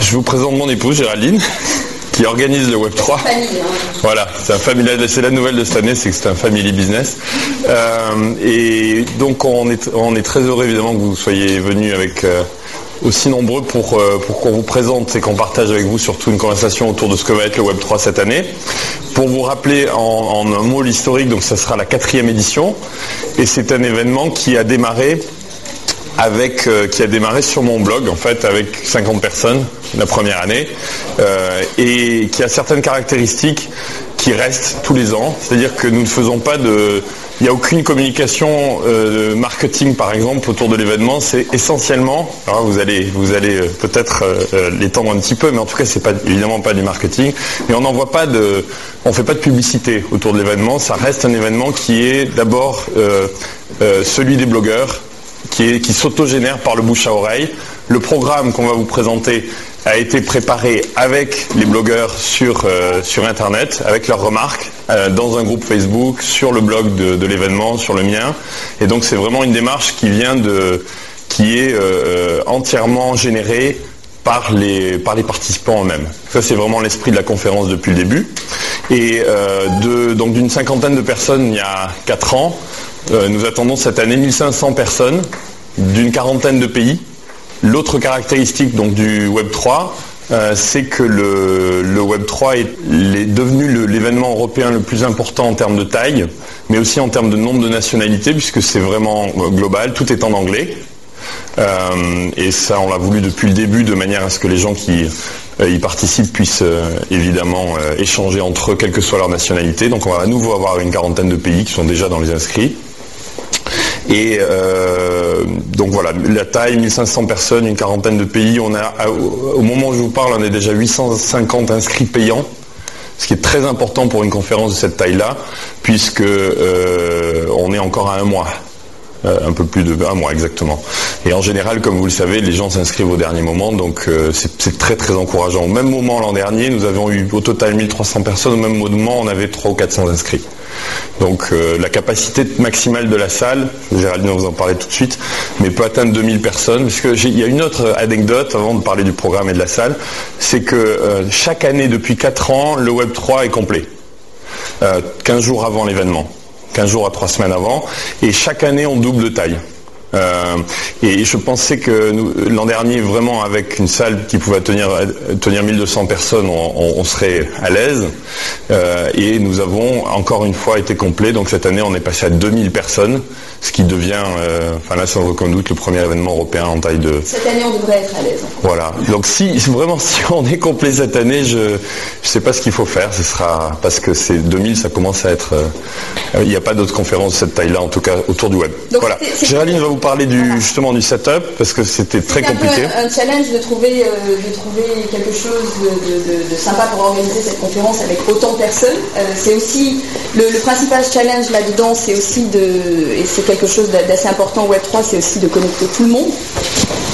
je vous présente mon épouse Géraldine, qui organise le Web3. Voilà, c'est un family- c'est la nouvelle de cette année, c'est que c'est un family business. Euh, et donc on est, on est très heureux évidemment que vous soyez venus avec euh, aussi nombreux pour, euh, pour qu'on vous présente et qu'on partage avec vous surtout une conversation autour de ce que va être le Web3 cette année. Pour vous rappeler en, en un mot l'historique, donc ça sera la quatrième édition, et c'est un événement qui a démarré avec euh, qui a démarré sur mon blog en fait avec 50 personnes la première année euh, et qui a certaines caractéristiques qui restent tous les ans. C'est-à-dire que nous ne faisons pas de il n'y a aucune communication euh, marketing par exemple autour de l'événement. C'est essentiellement, alors vous allez, vous allez euh, peut-être l'étendre un petit peu, mais en tout cas c'est pas évidemment pas du marketing. Mais on n'envoie pas de, on fait pas de publicité autour de l'événement. Ça reste un événement qui est d'abord celui des blogueurs, qui, s'autogénère par le bouche à oreille. Le programme qu'on va vous présenter a été préparé avec les blogueurs sur, euh, Internet, avec leurs remarques, euh, dans un groupe Facebook, sur le blog de, l'événement, sur le mien. Et donc c'est vraiment une démarche qui vient de, qui est euh, entièrement générée par les, par les participants eux-mêmes. Ça, c'est vraiment l'esprit de la conférence depuis le début. Et donc d'une cinquantaine de personnes il y a 4 ans, nous attendons cette année 1500 personnes d'une quarantaine de pays. L'autre caractéristique du Web 3, euh, c'est que le, Web 3 est, devenu l'événement européen le plus important en termes de taille, mais aussi en termes de nombre de nationalités, puisque c'est vraiment euh, global, tout est en anglais. Euh, et ça, on l'a voulu depuis le début, de manière à ce que les gens qui y participent puissent évidemment échanger entre eux, quelle que soit leur nationalité. Donc on va à nouveau avoir une quarantaine de pays qui sont déjà dans les inscrits. Et euh, donc voilà, la taille, 1500 personnes, une quarantaine de pays. On a, au moment où je vous parle, on est déjà 850 inscrits payants, ce qui est très important pour une conférence de cette taille-là, puisque euh, on est encore à un mois. Euh, un peu plus de un mois exactement. Et en général, comme vous le savez, les gens s'inscrivent au dernier moment, donc c'est très très encourageant. Au même moment l'an dernier, nous avions eu au total 1300 personnes, au même moment on avait 300 ou 400 inscrits. Donc euh, la capacité maximale de la salle, Géraldine vous en parler tout de suite, mais peut atteindre 2000 personnes. Parce que j'ai- il y a une autre anecdote avant de parler du programme et de la salle, c'est que euh, chaque année depuis 4 ans, le Web 3 est complet. Euh, 15 jours avant l'événement. 15 jours à 3 semaines avant. Et chaque année, on double de taille. Euh, et je pensais que l'an dernier, vraiment avec une salle qui pouvait tenir, tenir 1200 personnes, on, on- on serait à l'aise. Euh, et nous avons encore une fois été complet. Donc cette année, on est passé à 2000 personnes, ce qui devient, euh, enfin là sans aucun doute, le premier événement européen en taille de, Cette année, on devrait être à l'aise. voilà. Donc si vraiment si on est complet cette année, je ne sais pas ce qu'il faut faire. Ce sera parce que c'est 2000, ça commence à être. euh, Il n'y a pas d'autres conférences de cette taille-là, en tout cas autour du web. Donc, voilà. Géraldine va vous parler du justement du setup parce que c'était très compliqué. un, un challenge de trouver, euh, de trouver quelque chose de, de- de- de sympa pour organiser cette conférence avec autant de personnes. Euh, c'est aussi le, le principal challenge là-dedans, c'est aussi de, et c'est quelque chose d'a- d'assez important au Web 3, c'est aussi de connecter tout le monde.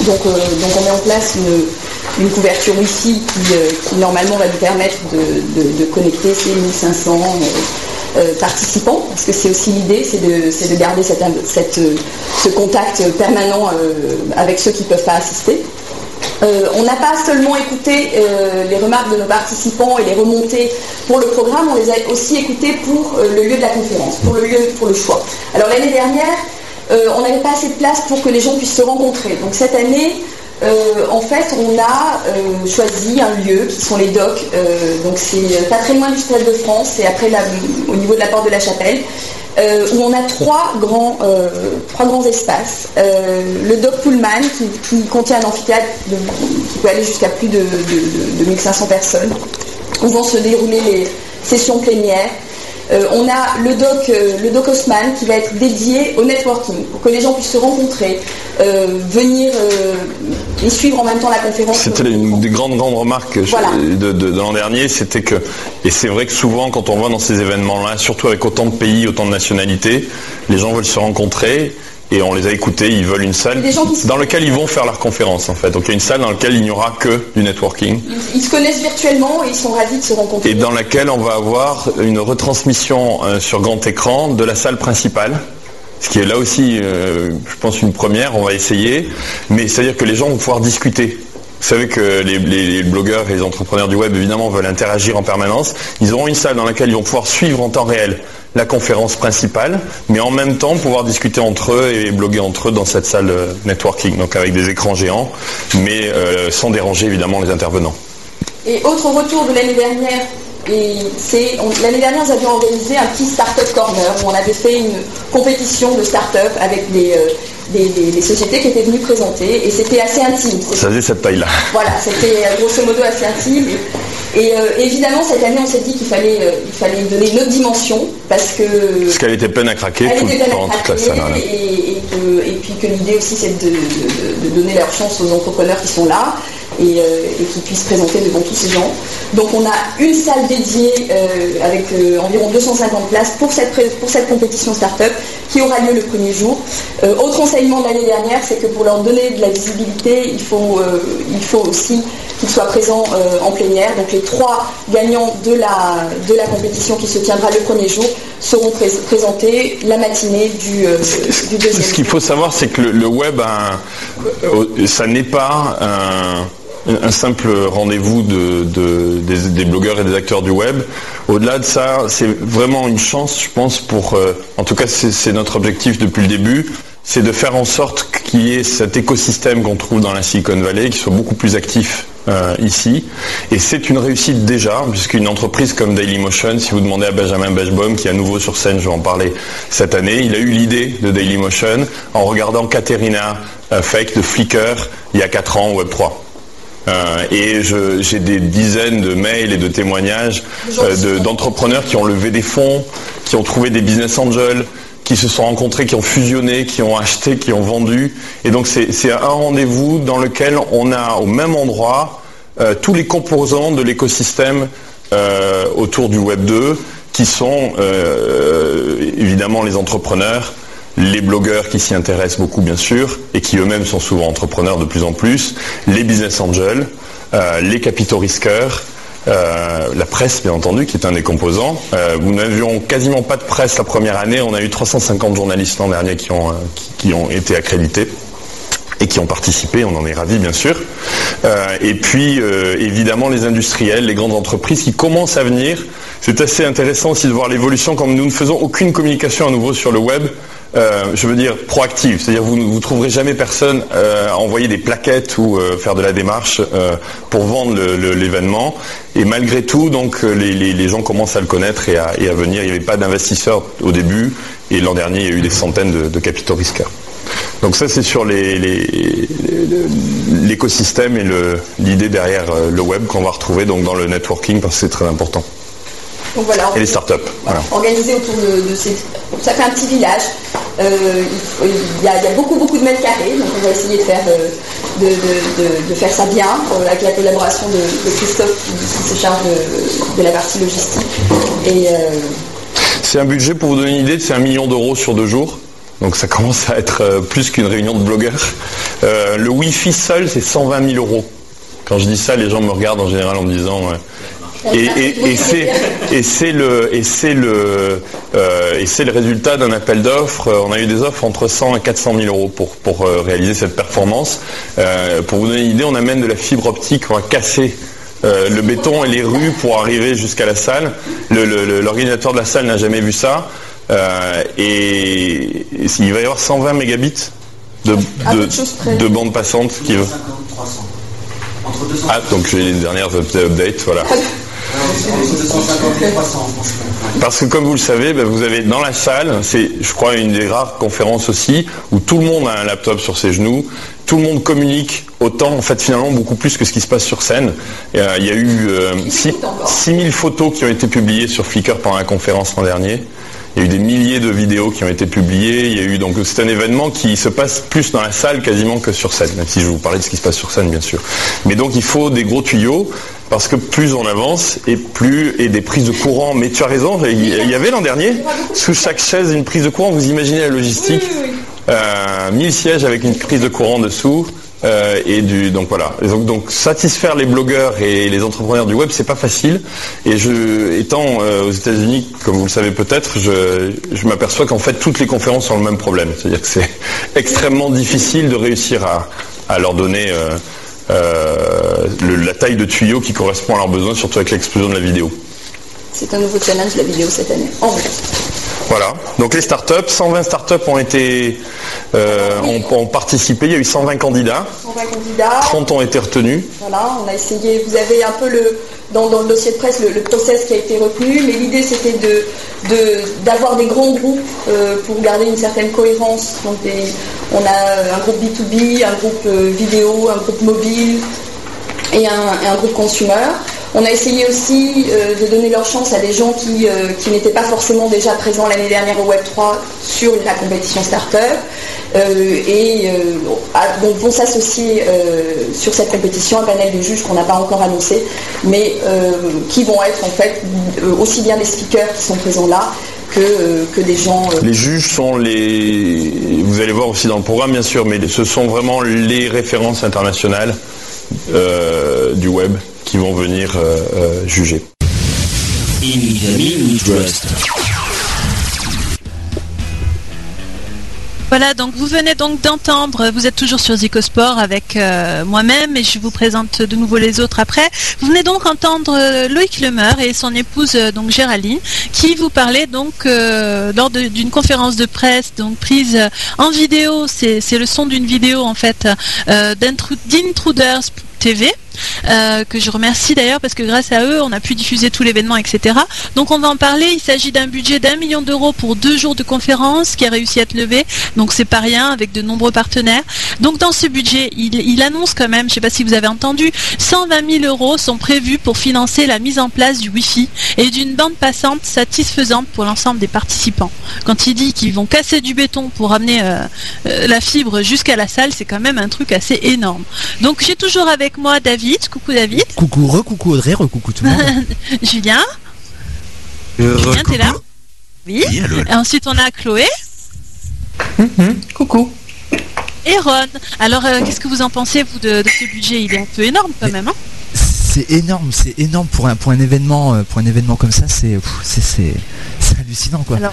Donc, euh, on met en place une, couverture Wi-Fi qui, euh, qui normalement va nous permettre de, connecter ces 1500 euh, participants, parce que c'est aussi l'idée, c'est de, garder ce contact permanent avec ceux qui ne peuvent pas assister. Euh, on n'a pas seulement écouté euh, les remarques de nos participants et les remontées pour le programme, on les a aussi écoutées pour euh, le lieu de la conférence, pour le pour le choix. Alors l'année dernière, on n'avait pas assez de place pour que les gens puissent se rencontrer. Donc cette année, euh, en fait, on a euh, choisi un lieu qui sont les docks. Euh, donc c'est pas très loin du Stade de France, c'est après au niveau de la porte de la Chapelle. où on a trois grands, espaces. Le dock Pullman qui, contient un amphithéâtre qui peut aller jusqu'à plus de, de- de- de 1500 personnes, où vont se dérouler les sessions plénières. Euh, on a le doc, euh, le doc Haussmann qui va être dédié au networking, pour que les gens puissent se rencontrer, euh, venir et suivre en même temps la conférence. C'était une des grandes grandes remarques Voilà. de, de- de l'an dernier, c'était que, et c'est vrai que souvent quand on voit dans ces événements-là, surtout avec autant de pays, autant de nationalités, les gens veulent se rencontrer et on les a écoutés, ils veulent une salle dans laquelle ils vont faire leur conférence en fait. Donc il y a une salle dans laquelle il n'y aura que du networking Ils, ils se connaissent virtuellement et ils sont ravis de se rencontrer. et dans laquelle on va avoir une retransmission euh, sur grand écran de la salle principale. Ce qui est là aussi, euh, je pense, une première, on va essayer. Mais c'est-à-dire que les gens vont pouvoir discuter. Vous savez que les, blogueurs et les entrepreneurs du web, évidemment, veulent interagir en permanence. Ils auront une salle dans laquelle ils vont pouvoir suivre en temps réel la conférence principale, mais en même temps pouvoir discuter entre eux et bloguer entre eux dans cette salle networking, donc avec des écrans géants, mais euh, sans déranger évidemment les intervenants. Et autre retour de l'année dernière, c'est l'année dernière nous avions organisé un petit startup corner où on avait fait une compétition de start-up avec des, euh, des, des- des sociétés qui étaient venues présenter et c'était assez intime. Ça faisait cette taille-là. Voilà, c'était euh, grosso modo assez intime. Et, et, euh, évidemment cette année on s'est dit qu'il fallait, euh, il fallait donner une autre dimension parce que Parce qu'elle était pleine à craquer tout était toute la salle. et, et que- et puis que l'idée aussi c'est de, de- de- de donner leur chance aux entrepreneurs qui sont là et, euh, et qui puissent présenter devant tous ces gens. Donc on a une salle dédiée euh, avec euh, environ 250 places pour cette, pré- pour cette compétition start-up qui aura lieu le premier jour. Autre enseignement de l'année dernière, c'est que pour leur donner de la visibilité, il faut, il faut aussi qu'ils soient présents en plénière. Donc les trois gagnants de la, de la compétition qui se tiendra le premier jour seront pré- présentés la matinée du, euh, du deuxième Ce qu'il faut savoir, c'est que le, le web, a un- ça n'est pas un, un simple rendez-vous de, de- des, blogueurs et des acteurs du web. Au-delà de ça, c'est vraiment une chance, je pense, pour, euh, en tout cas, c'est c'est notre objectif depuis le début, c'est de faire en sorte qu'il y ait cet écosystème qu'on trouve dans la Silicon Valley, qui soit beaucoup plus actif euh, ici. Et c'est une réussite déjà, puisqu'une entreprise comme Dailymotion, si vous demandez à Benjamin Bechbaum, qui est à nouveau sur scène, je vais en parler cette année, il a eu l'idée de Dailymotion en regardant Katerina euh, Fake de Flickr il y a 4 ans au Web3. Euh, et j'ai des dizaines de mails et de témoignages euh, de- d'entrepreneurs qui ont levé des fonds, qui ont trouvé des business angels, qui se sont rencontrés, qui ont fusionné, qui ont acheté, qui ont vendu. Et donc c'est c'est un rendez-vous dans lequel on a au même endroit euh, tous les composants de l'écosystème autour du Web 2, qui sont évidemment les entrepreneurs, les blogueurs qui s'y intéressent beaucoup bien sûr, et qui eux-mêmes sont souvent entrepreneurs de plus en plus, les business angels, euh, les capitaux risqueurs, euh, la presse bien entendu qui est un des composants. Euh, nous n'avions quasiment pas de presse la première année, on a eu 350 journalistes l'an dernier qui ont, été accrédités et qui ont participé, on en est ravis bien sûr. Et puis évidemment les industriels, les grandes entreprises qui commencent à venir. C'est assez intéressant aussi de voir l'évolution comme nous ne faisons aucune communication à nouveau sur le web. Euh, je veux dire proactive, c'est-à-dire vous ne trouverez jamais personne euh, à envoyer des plaquettes ou euh, faire de la démarche pour vendre l'événement. Et malgré tout, donc les, gens commencent à le connaître et à, venir. Il n'y avait pas d'investisseurs au début Et l'an dernier, il y a eu des centaines de, capitaux risqueurs. Donc ça, c'est sur l'écosystème et l'idée derrière le web qu'on va retrouver donc dans le networking parce que c'est très important. Donc voilà, Et les startups. Voilà. organisé autour de, de ces... Ça fait un petit village. Euh, il, y a, il y a beaucoup beaucoup de mètres carrés, donc on va essayer de faire, euh, de, de- de- de faire ça bien, euh, avec la collaboration de, Christophe qui, se charge de, la partie logistique. Et euh, C'est un budget, pour vous donner une idée, c'est un million d'euros sur deux jours. Donc ça commence à être plus qu'une réunion de blogueurs. Euh, le Wi-Fi seul, c'est 120 000 euros. Quand je dis ça, les gens me regardent en général en me disant... et, et- et c'est et c'est le et c'est le euh, et c'est le résultat d'un appel d'offres. On a eu des offres entre 100 et 400 000 euros pour pour euh, réaliser cette performance. Euh, pour vous donner une idée, on amène de la fibre optique, on va casser euh, le béton et les rues pour arriver jusqu'à la salle. Le- le- le- L'organisateur de la salle n'a jamais vu ça. Euh, et, et il va y avoir 120 mégabits de, À de, de bande passante qui veut. Ah, donc j'ai les dernières up- updates, voilà. Parce que comme vous le savez, ben, vous avez dans la salle, c'est je crois une des rares conférences aussi, où tout le monde a un laptop sur ses genoux, tout le monde communique autant, en fait finalement beaucoup plus que ce qui se passe sur scène. Euh, il y a eu euh, six- 6000 photos qui ont été publiées sur Flickr pendant la conférence l'an dernier. Il y a eu des milliers de vidéos qui ont été publiées. Il y a eu donc c'est un événement qui se passe plus dans la salle quasiment que sur scène, même si je vous parler de ce qui se passe sur scène bien sûr. Mais donc il faut des gros tuyaux parce que plus on avance et plus et des prises de courant. Mais tu as raison, il y- il y avait l'an dernier sous chaque chaise une prise de courant. Vous imaginez la logistique euh, 1000 sièges avec une prise de courant dessous. Euh, et donc voilà donc, satisfaire les blogueurs et les entrepreneurs du web c'est pas facile et je étant euh, aux États-Unis comme vous le savez peut-être je, m'aperçois qu'en fait toutes les conférences ont le même problème c'est-à-dire que c'est extrêmement difficile de réussir à, leur donner euh, la taille de tuyau qui correspond à leurs besoins surtout avec l'explosion de la vidéo c'est un nouveau challenge la vidéo cette année. En vrai. Voilà. Donc les startups, 120 startups ont été euh, ont, ont participé. Il y a eu 120 candidats. 120 candidats. 30 ont été retenus. Voilà, on a essayé, vous avez un peu le, dans, dans le dossier de presse le, le process qui a été retenu, mais l'idée c'était de, de- d'avoir des grands groupes euh, pour garder une certaine cohérence. Donc des- on a un groupe B2B, un groupe euh, vidéo, un groupe mobile et un, et un groupe consumer. On a essayé aussi euh, de donner leur chance à des gens qui, euh, qui n'étaient pas forcément déjà présents l'année dernière au Web3 sur la compétition Starter euh, et donc vont s'associer sur cette compétition un panel de juges qu'on n'a pas encore annoncé, mais qui vont être en fait aussi bien des speakers qui sont présents là que, des gens Les juges sont les. Vous allez voir aussi dans le programme, bien sûr, mais ce sont vraiment les références internationales du web qui vont venir euh, euh, juger. Voilà, donc vous venez donc d'entendre, vous êtes toujours sur Zicosport avec euh, moi-même et je vous présente de nouveau les autres après. Vous venez donc entendre euh, Loïc Lemeur et son épouse euh, donc Géraldine qui vous parlaient donc euh, lors d'une conférence de presse donc prise en vidéo, c'est le son d'une vidéo en fait euh, d'Intru- d'Intruders TV. Euh, que je remercie d'ailleurs parce que grâce à eux on a pu diffuser tout l'événement etc. Donc on va en parler, il s'agit d'un budget d'un million d'euros pour deux jours de conférence qui a réussi à être levé, donc c'est pas rien avec de nombreux partenaires. Donc dans ce budget, il, annonce quand même, je sais pas si vous avez entendu, 120 000 euros sont prévus pour financer la mise en place du Wi-Fi et d'une bande passante satisfaisante pour l'ensemble des participants. Quand il dit qu'ils vont casser du béton pour amener euh, euh, la fibre jusqu'à la salle, c'est quand même un truc assez énorme. Donc j'ai toujours avec moi David, coucou David, Coucou, re-coucou Audrey, re-coucou tout le monde. Julien, Euh, Julien t'es là Oui. Oui, allô, allô. Et ensuite on a Chloé Coucou. et Ron. Alors euh, qu'est-ce que vous en pensez vous de, de ce budget? Il est un peu énorme quand même. Hein? C'est énorme, c'est énorme pour un, pour un événement, euh, pour un événement comme ça, c'est, c'est, c'est, c'est hallucinant quoi. Alors,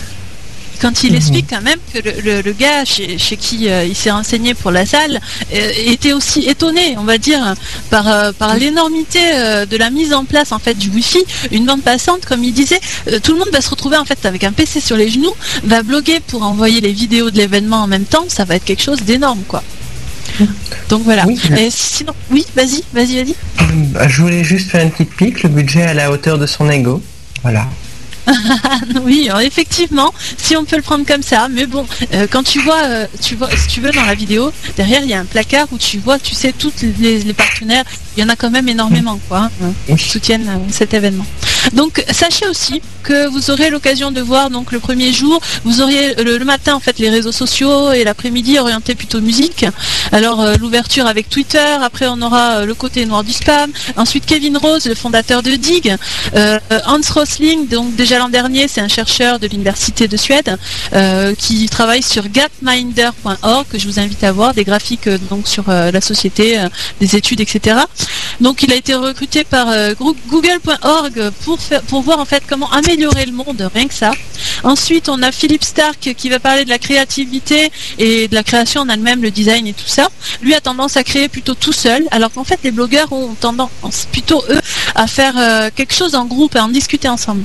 quand il explique quand même que le, le- le gars chez, chez qui euh, il s'est renseigné pour la salle euh, était aussi étonné, on va dire, par, euh, par l'énormité de la mise en place en fait du Wi-Fi, une bande passante, comme il disait, tout le monde va se retrouver en fait avec un PC sur les genoux, va bloguer pour envoyer les vidéos de l'événement en même temps, ça va être quelque chose d'énorme quoi. Donc voilà. Oui. Et sinon, oui, vas-y, vas-y, vas-y. Je voulais juste faire une petite pique. Le budget à la hauteur de son ego. Voilà. oui, effectivement, si on peut le prendre comme ça, mais bon, euh, quand tu vois, euh, tu vois, si tu veux dans la vidéo, derrière il y a un placard où tu vois, tu sais, tous les, les partenaires, il y en a quand même énormément, quoi, hein, qui soutiennent euh, cet événement. Donc sachez aussi que vous aurez l'occasion de voir donc le premier jour, vous auriez le, le matin en fait les réseaux sociaux et l'après-midi orienté plutôt musique. Alors euh, l'ouverture avec Twitter, après on aura euh, le côté noir du spam, ensuite Kevin Rose, le fondateur de Dig, euh, Hans Rosling, donc déjà l'an dernier c'est un chercheur de l'université de Suède euh, qui travaille sur gapminder.org que je vous invite à voir, des graphiques euh, donc sur euh, la société, euh, des études, etc. Donc il a été recruté par euh, google.org pour pour voir en fait comment améliorer le monde, rien que ça. Ensuite, on a Philippe Stark qui va parler de la créativité et de la création en elle-même, le design et tout ça. Lui a tendance à créer plutôt tout seul, alors qu'en fait les blogueurs ont tendance plutôt eux à faire euh, quelque chose en groupe, à en discuter ensemble.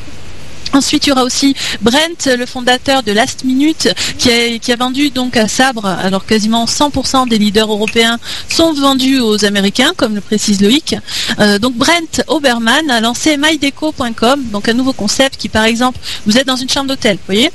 Ensuite, il y aura aussi Brent, le fondateur de Last Minute, qui a, vendu donc à Sabre, alors quasiment 100% des leaders européens sont vendus aux Américains, comme le précise Loïc. Euh, donc Brent Oberman a lancé mydeco.com, donc un nouveau concept qui, par exemple, vous êtes dans une chambre d'hôtel, voyez?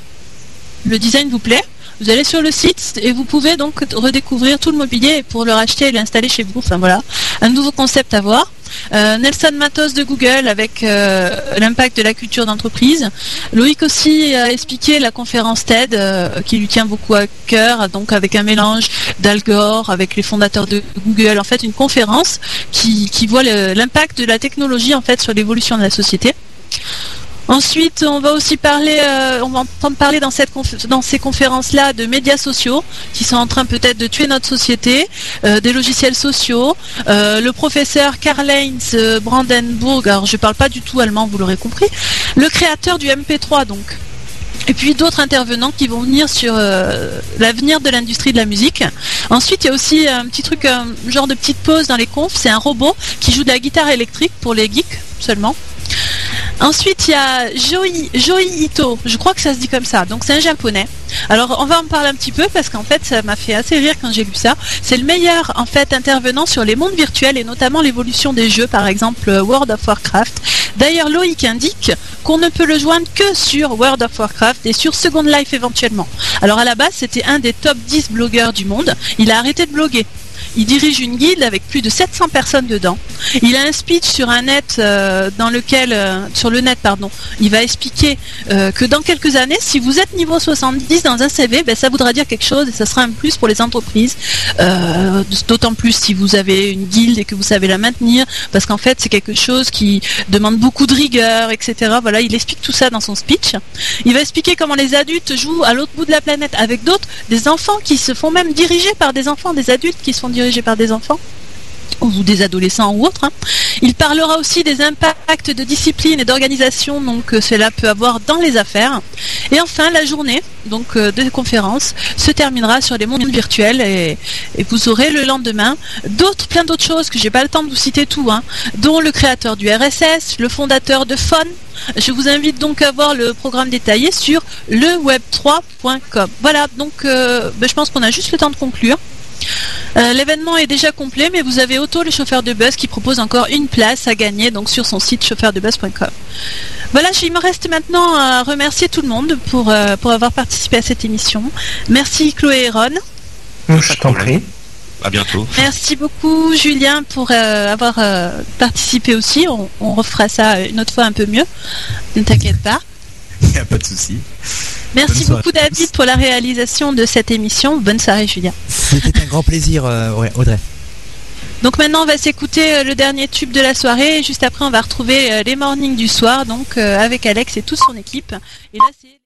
Le design vous plaît? Vous allez sur le site et vous pouvez donc redécouvrir tout le mobilier pour le racheter et l'installer chez vous. Enfin voilà, un nouveau concept à voir. Euh, Nelson Matos de Google avec euh, l'impact de la culture d'entreprise. Loïc aussi a expliqué la conférence TED euh, qui lui tient beaucoup à cœur, donc avec un mélange d'Al Gore, avec les fondateurs de Google. En fait, une conférence qui, qui voit l'impact de la technologie en fait sur l'évolution de la société. Ensuite, on va aussi parler, euh, on va entendre parler dans, ces conférences-là de médias sociaux qui sont en train peut-être de tuer notre société, euh, des logiciels sociaux. Euh, le professeur Karl-Heinz Brandenburg, alors je ne parle pas du tout allemand, vous l'aurez compris, le créateur du MP3 donc. Et puis d'autres intervenants qui vont venir sur l'avenir de l'industrie de la musique. Ensuite, il y a aussi un petit truc, un genre de petite pause dans les confs. C'est un robot qui joue de la guitare électrique pour les geeks seulement. Ensuite, il y a Joi Ito, je crois que ça se dit comme ça, donc c'est un japonais. Alors, on va en parler un petit peu parce qu'en fait, ça m'a fait assez rire quand j'ai lu ça. C'est le meilleur, en fait, intervenant sur les mondes virtuels et notamment l'évolution des jeux, par exemple euh, World of Warcraft. D'ailleurs, Loïc indique qu'on ne peut le joindre que sur World of Warcraft et sur Second Life éventuellement. Alors, à la base, c'était un des top 10 blogueurs du monde. Il a arrêté de bloguer. Il dirige une guilde avec plus de 700 personnes dedans. Il a un speech sur un net euh, dans lequel, euh, sur le net pardon, il va expliquer euh, que dans quelques années, si vous êtes niveau 70 dans un CV, ben, ça voudra dire quelque chose et ça sera un plus pour les entreprises. D'autant plus si vous avez une guilde et que vous savez la maintenir, parce qu'en fait c'est quelque chose qui demande beaucoup de rigueur, etc. Voilà, il explique tout ça dans son speech. Il va expliquer comment les adultes jouent à l'autre bout de la planète avec d'autres, des enfants qui se font même diriger par des enfants, des adultes qui se font diriger par des enfants ou des adolescents ou autres. hein. Il parlera aussi des impacts de discipline et d'organisation donc que cela peut avoir dans les affaires. Et enfin, la journée donc euh, de conférence se terminera sur les mondes virtuels et, et vous aurez le lendemain d'autres, plein d'autres choses que j'ai pas le temps de vous citer tout, hein, dont le créateur du RSS, le fondateur de Fon. Je vous invite donc à voir le programme détaillé sur leweb3.com. Voilà, donc euh, ben, je pense qu'on a juste le temps de conclure. Euh, L'événement est déjà complet, mais vous avez Auto, le chauffeur de bus, qui propose encore une place à gagner donc sur son site chauffeurdebus.com. Voilà, il me reste maintenant à remercier tout le monde pour, euh, pour avoir participé à cette émission. Merci Chloé et Ron. Je t'en prie. À bientôt. Merci beaucoup Julien pour euh, avoir euh, participé aussi. On, on refera ça une autre fois un peu mieux. Ne t'inquiète pas. Il n'y a pas de souci. Merci beaucoup David pour la réalisation de cette émission. Bonne soirée Julien. C'était un grand plaisir, euh, Audrey. Donc maintenant on va s'écouter euh, le dernier tube de la soirée et juste après on va retrouver euh, les mornings du soir donc avec Alex et toute son équipe. Et là c'est